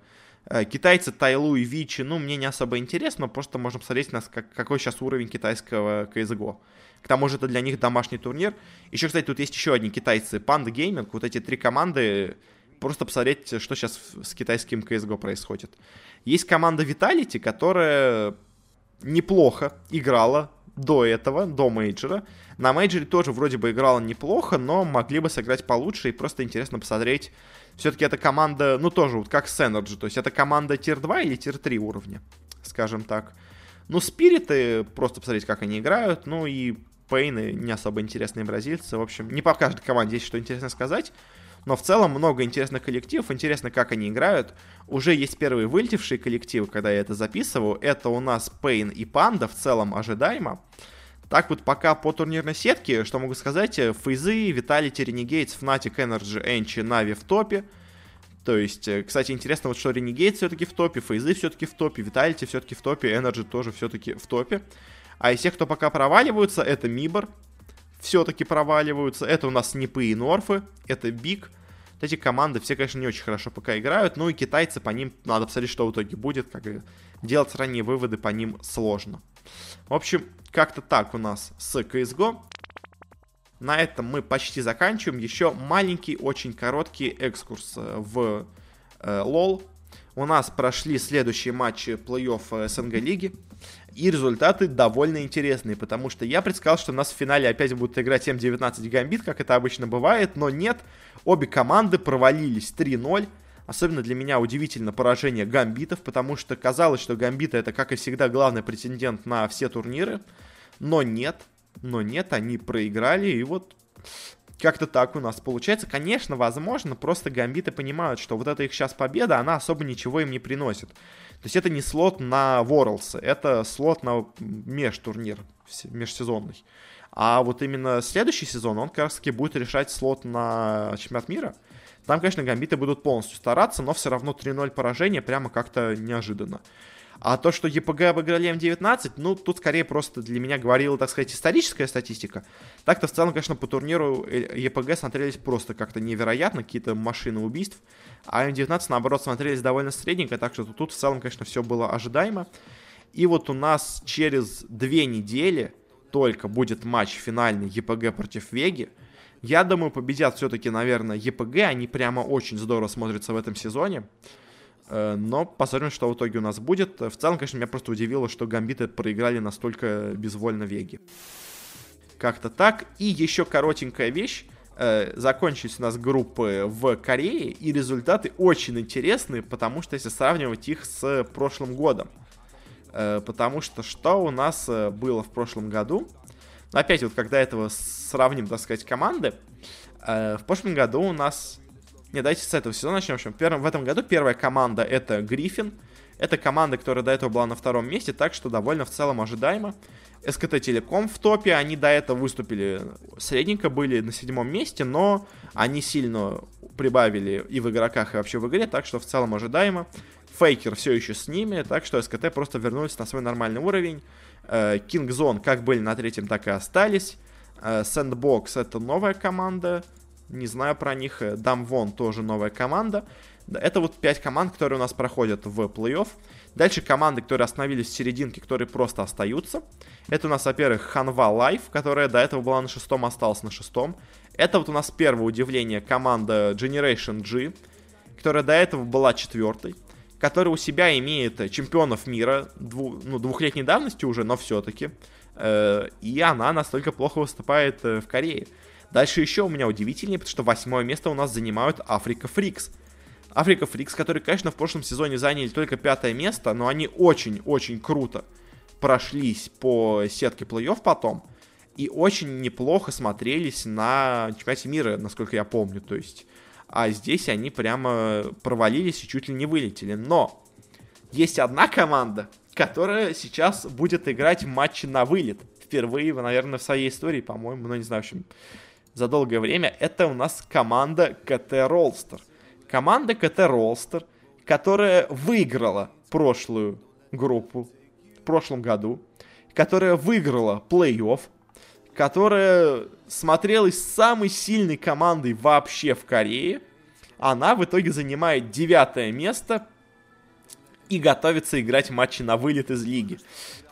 Э, китайцы Тайлу и Вичи, ну, мне не особо интересно, просто можно посмотреть, на как, какой сейчас уровень китайского CSGO. К тому же это для них домашний турнир. Еще, кстати, тут есть еще одни китайцы, Panda Gaming, вот эти три команды просто посмотреть, что сейчас с китайским CSGO происходит. Есть команда Vitality, которая неплохо играла до этого, до мейджора. На мейджоре тоже вроде бы играла неплохо, но могли бы сыграть получше, и просто интересно посмотреть. Все-таки эта команда, ну тоже вот как с NRG, то есть это команда tier 2 или tier 3 уровня, скажем так. Ну, спириты, просто посмотреть, как они играют, ну и Пейны не особо интересные бразильцы. В общем, не по каждой команде есть что интересно сказать. Но в целом много интересных коллективов, интересно, как они играют. Уже есть первые вылетевшие коллективы, когда я это записываю. Это у нас Пейн и Панда, в целом ожидаемо. Так вот, пока по турнирной сетке, что могу сказать, Фейзы, Виталити, Renegades, Fnatic, Energy, Энчи, Нави в топе. То есть, э, кстати, интересно, вот что Renegades все-таки в топе, Фейзы все-таки в топе, Виталити все-таки в топе, Energy тоже все-таки в топе. А из тех, кто пока проваливаются, это Мибор, все-таки проваливаются. Это у нас Снипы и Норфы, это Биг. Вот эти команды все, конечно, не очень хорошо пока играют, ну и китайцы по ним, надо посмотреть, что в итоге будет, как делать ранние выводы по ним сложно. В общем, Как-то так у нас с CSGO. На этом мы почти заканчиваем. Еще маленький, очень короткий экскурс э, в э, LoL. У нас прошли следующие матчи плей-офф СНГ лиги. И результаты довольно интересные, потому что я предсказал, что у нас в финале опять будут играть М19 Гамбит, как это обычно бывает, но нет. Обе команды провалились 3-0. Особенно для меня удивительно поражение гамбитов, потому что казалось, что гамбиты это, как и всегда, главный претендент на все турниры. Но нет, но нет, они проиграли, и вот как-то так у нас получается. Конечно, возможно, просто гамбиты понимают, что вот эта их сейчас победа, она особо ничего им не приносит. То есть это не слот на Worlds, это слот на межтурнир, межсезонный. А вот именно следующий сезон, он как раз таки будет решать слот на чемпионат мира. Там, конечно, гамбиты будут полностью стараться, но все равно 3-0 поражение прямо как-то неожиданно. А то, что ЕПГ обыграли М19, ну, тут скорее просто для меня говорила, так сказать, историческая статистика. Так-то в целом, конечно, по турниру ЕПГ смотрелись просто как-то невероятно, какие-то машины убийств. А М19, наоборот, смотрелись довольно средненько, так что тут в целом, конечно, все было ожидаемо. И вот у нас через две недели только будет матч финальный ЕПГ против Веги. Я думаю, победят все-таки, наверное, ЕПГ. Они прямо очень здорово смотрятся в этом сезоне. Э, но посмотрим, что в итоге у нас будет. В целом, конечно, меня просто удивило, что гамбиты проиграли настолько безвольно Веги. Как-то так. И еще коротенькая вещь. Э, закончились у нас группы в Корее, и результаты очень интересные, потому что если сравнивать их с прошлым годом. Э, потому что что у нас было в прошлом году? опять вот, когда этого сравним, так сказать, команды, в прошлом году у нас... Не, давайте с этого сезона начнем. В, первом, в этом году первая команда это Гриффин. Это команда, которая до этого была на втором месте, так что довольно в целом ожидаемо. СКТ Телеком в топе, они до этого выступили средненько, были на седьмом месте, но они сильно прибавили и в игроках, и вообще в игре, так что в целом ожидаемо. Faker все еще с ними, так что SKT просто вернулись на свой нормальный уровень. Э, Kingzone как были на третьем, так и остались. Э, Sandbox это новая команда. Не знаю про них. Damwon тоже новая команда. Это вот пять команд, которые у нас проходят в плей-офф. Дальше команды, которые остановились в серединке, которые просто остаются. Это у нас, во-первых, Hanwha Life, которая до этого была на шестом, осталась на шестом. Это вот у нас первое удивление команда Generation G, которая до этого была четвертой который у себя имеет чемпионов мира дву, ну, двухлетней давности уже, но все-таки. Э, и она настолько плохо выступает э, в Корее. Дальше еще у меня удивительнее, потому что восьмое место у нас занимают Afreeca Freecs. Afreeca Freecs, которые, конечно, в прошлом сезоне заняли только пятое место, но они очень-очень круто прошлись по сетке плей-офф потом. И очень неплохо смотрелись на чемпионате мира, насколько я помню. То есть а здесь они прямо провалились и чуть ли не вылетели. Но есть одна команда, которая сейчас будет играть матчи на вылет. Впервые, наверное, в своей истории, по-моему, ну не знаю, в общем, за долгое время. Это у нас команда КТ Ролстер. Команда КТ Ролстер, которая выиграла прошлую группу в прошлом году, которая выиграла плей-офф, которая смотрелась самой сильной командой вообще в Корее. Она в итоге занимает девятое место и готовится играть матчи на вылет из лиги.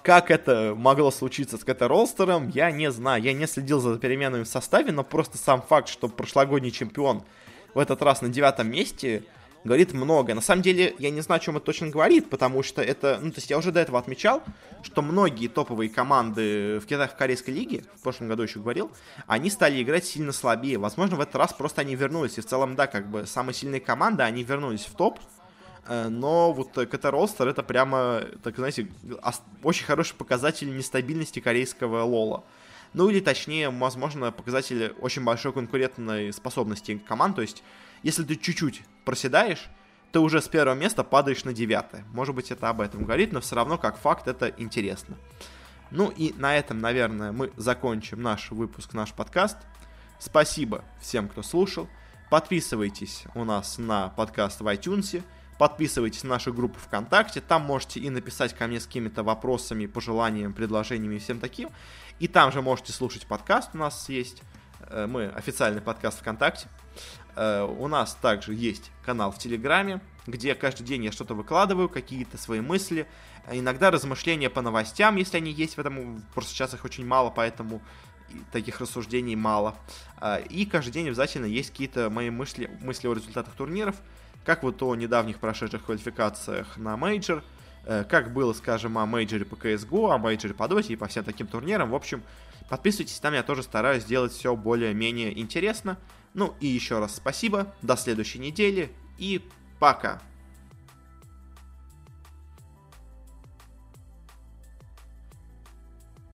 Как это могло случиться с Кэта Ролстером, я не знаю. Я не следил за переменами в составе, но просто сам факт, что прошлогодний чемпион в этот раз на девятом месте, говорит много. На самом деле, я не знаю, о чем это точно говорит, потому что это, ну, то есть я уже до этого отмечал, что многие топовые команды в Китае в Корейской лиге, в прошлом году еще говорил, они стали играть сильно слабее. Возможно, в этот раз просто они вернулись. И в целом, да, как бы самые сильные команды, они вернулись в топ, но вот КТ Ролстер это прямо, так знаете, очень хороший показатель нестабильности корейского лола. Ну или точнее, возможно, показатель очень большой конкурентной способности команд. То есть, если ты чуть-чуть проседаешь, ты уже с первого места падаешь на девятое. Может быть, это об этом говорит, но все равно, как факт, это интересно. Ну и на этом, наверное, мы закончим наш выпуск, наш подкаст. Спасибо всем, кто слушал. Подписывайтесь у нас на подкаст в iTunes. Подписывайтесь на нашу группу ВКонтакте. Там можете и написать ко мне с какими-то вопросами, пожеланиями, предложениями и всем таким. И там же можете слушать подкаст. У нас есть. Э, мы официальный подкаст ВКонтакте. Э, у нас также есть канал в Телеграме, где каждый день я что-то выкладываю, какие-то свои мысли, иногда размышления по новостям, если они есть в этом, просто сейчас их очень мало, поэтому таких рассуждений мало. Э, и каждый день обязательно есть какие-то мои мысли, мысли о результатах турниров, как вот о недавних прошедших квалификациях на мейджор, э, как было, скажем, о мейджоре по CSGO, о мейджоре по Dota и по всем таким турнирам. В общем, подписывайтесь, там я тоже стараюсь сделать все более-менее интересно. Ну и еще раз спасибо, до следующей недели и пока!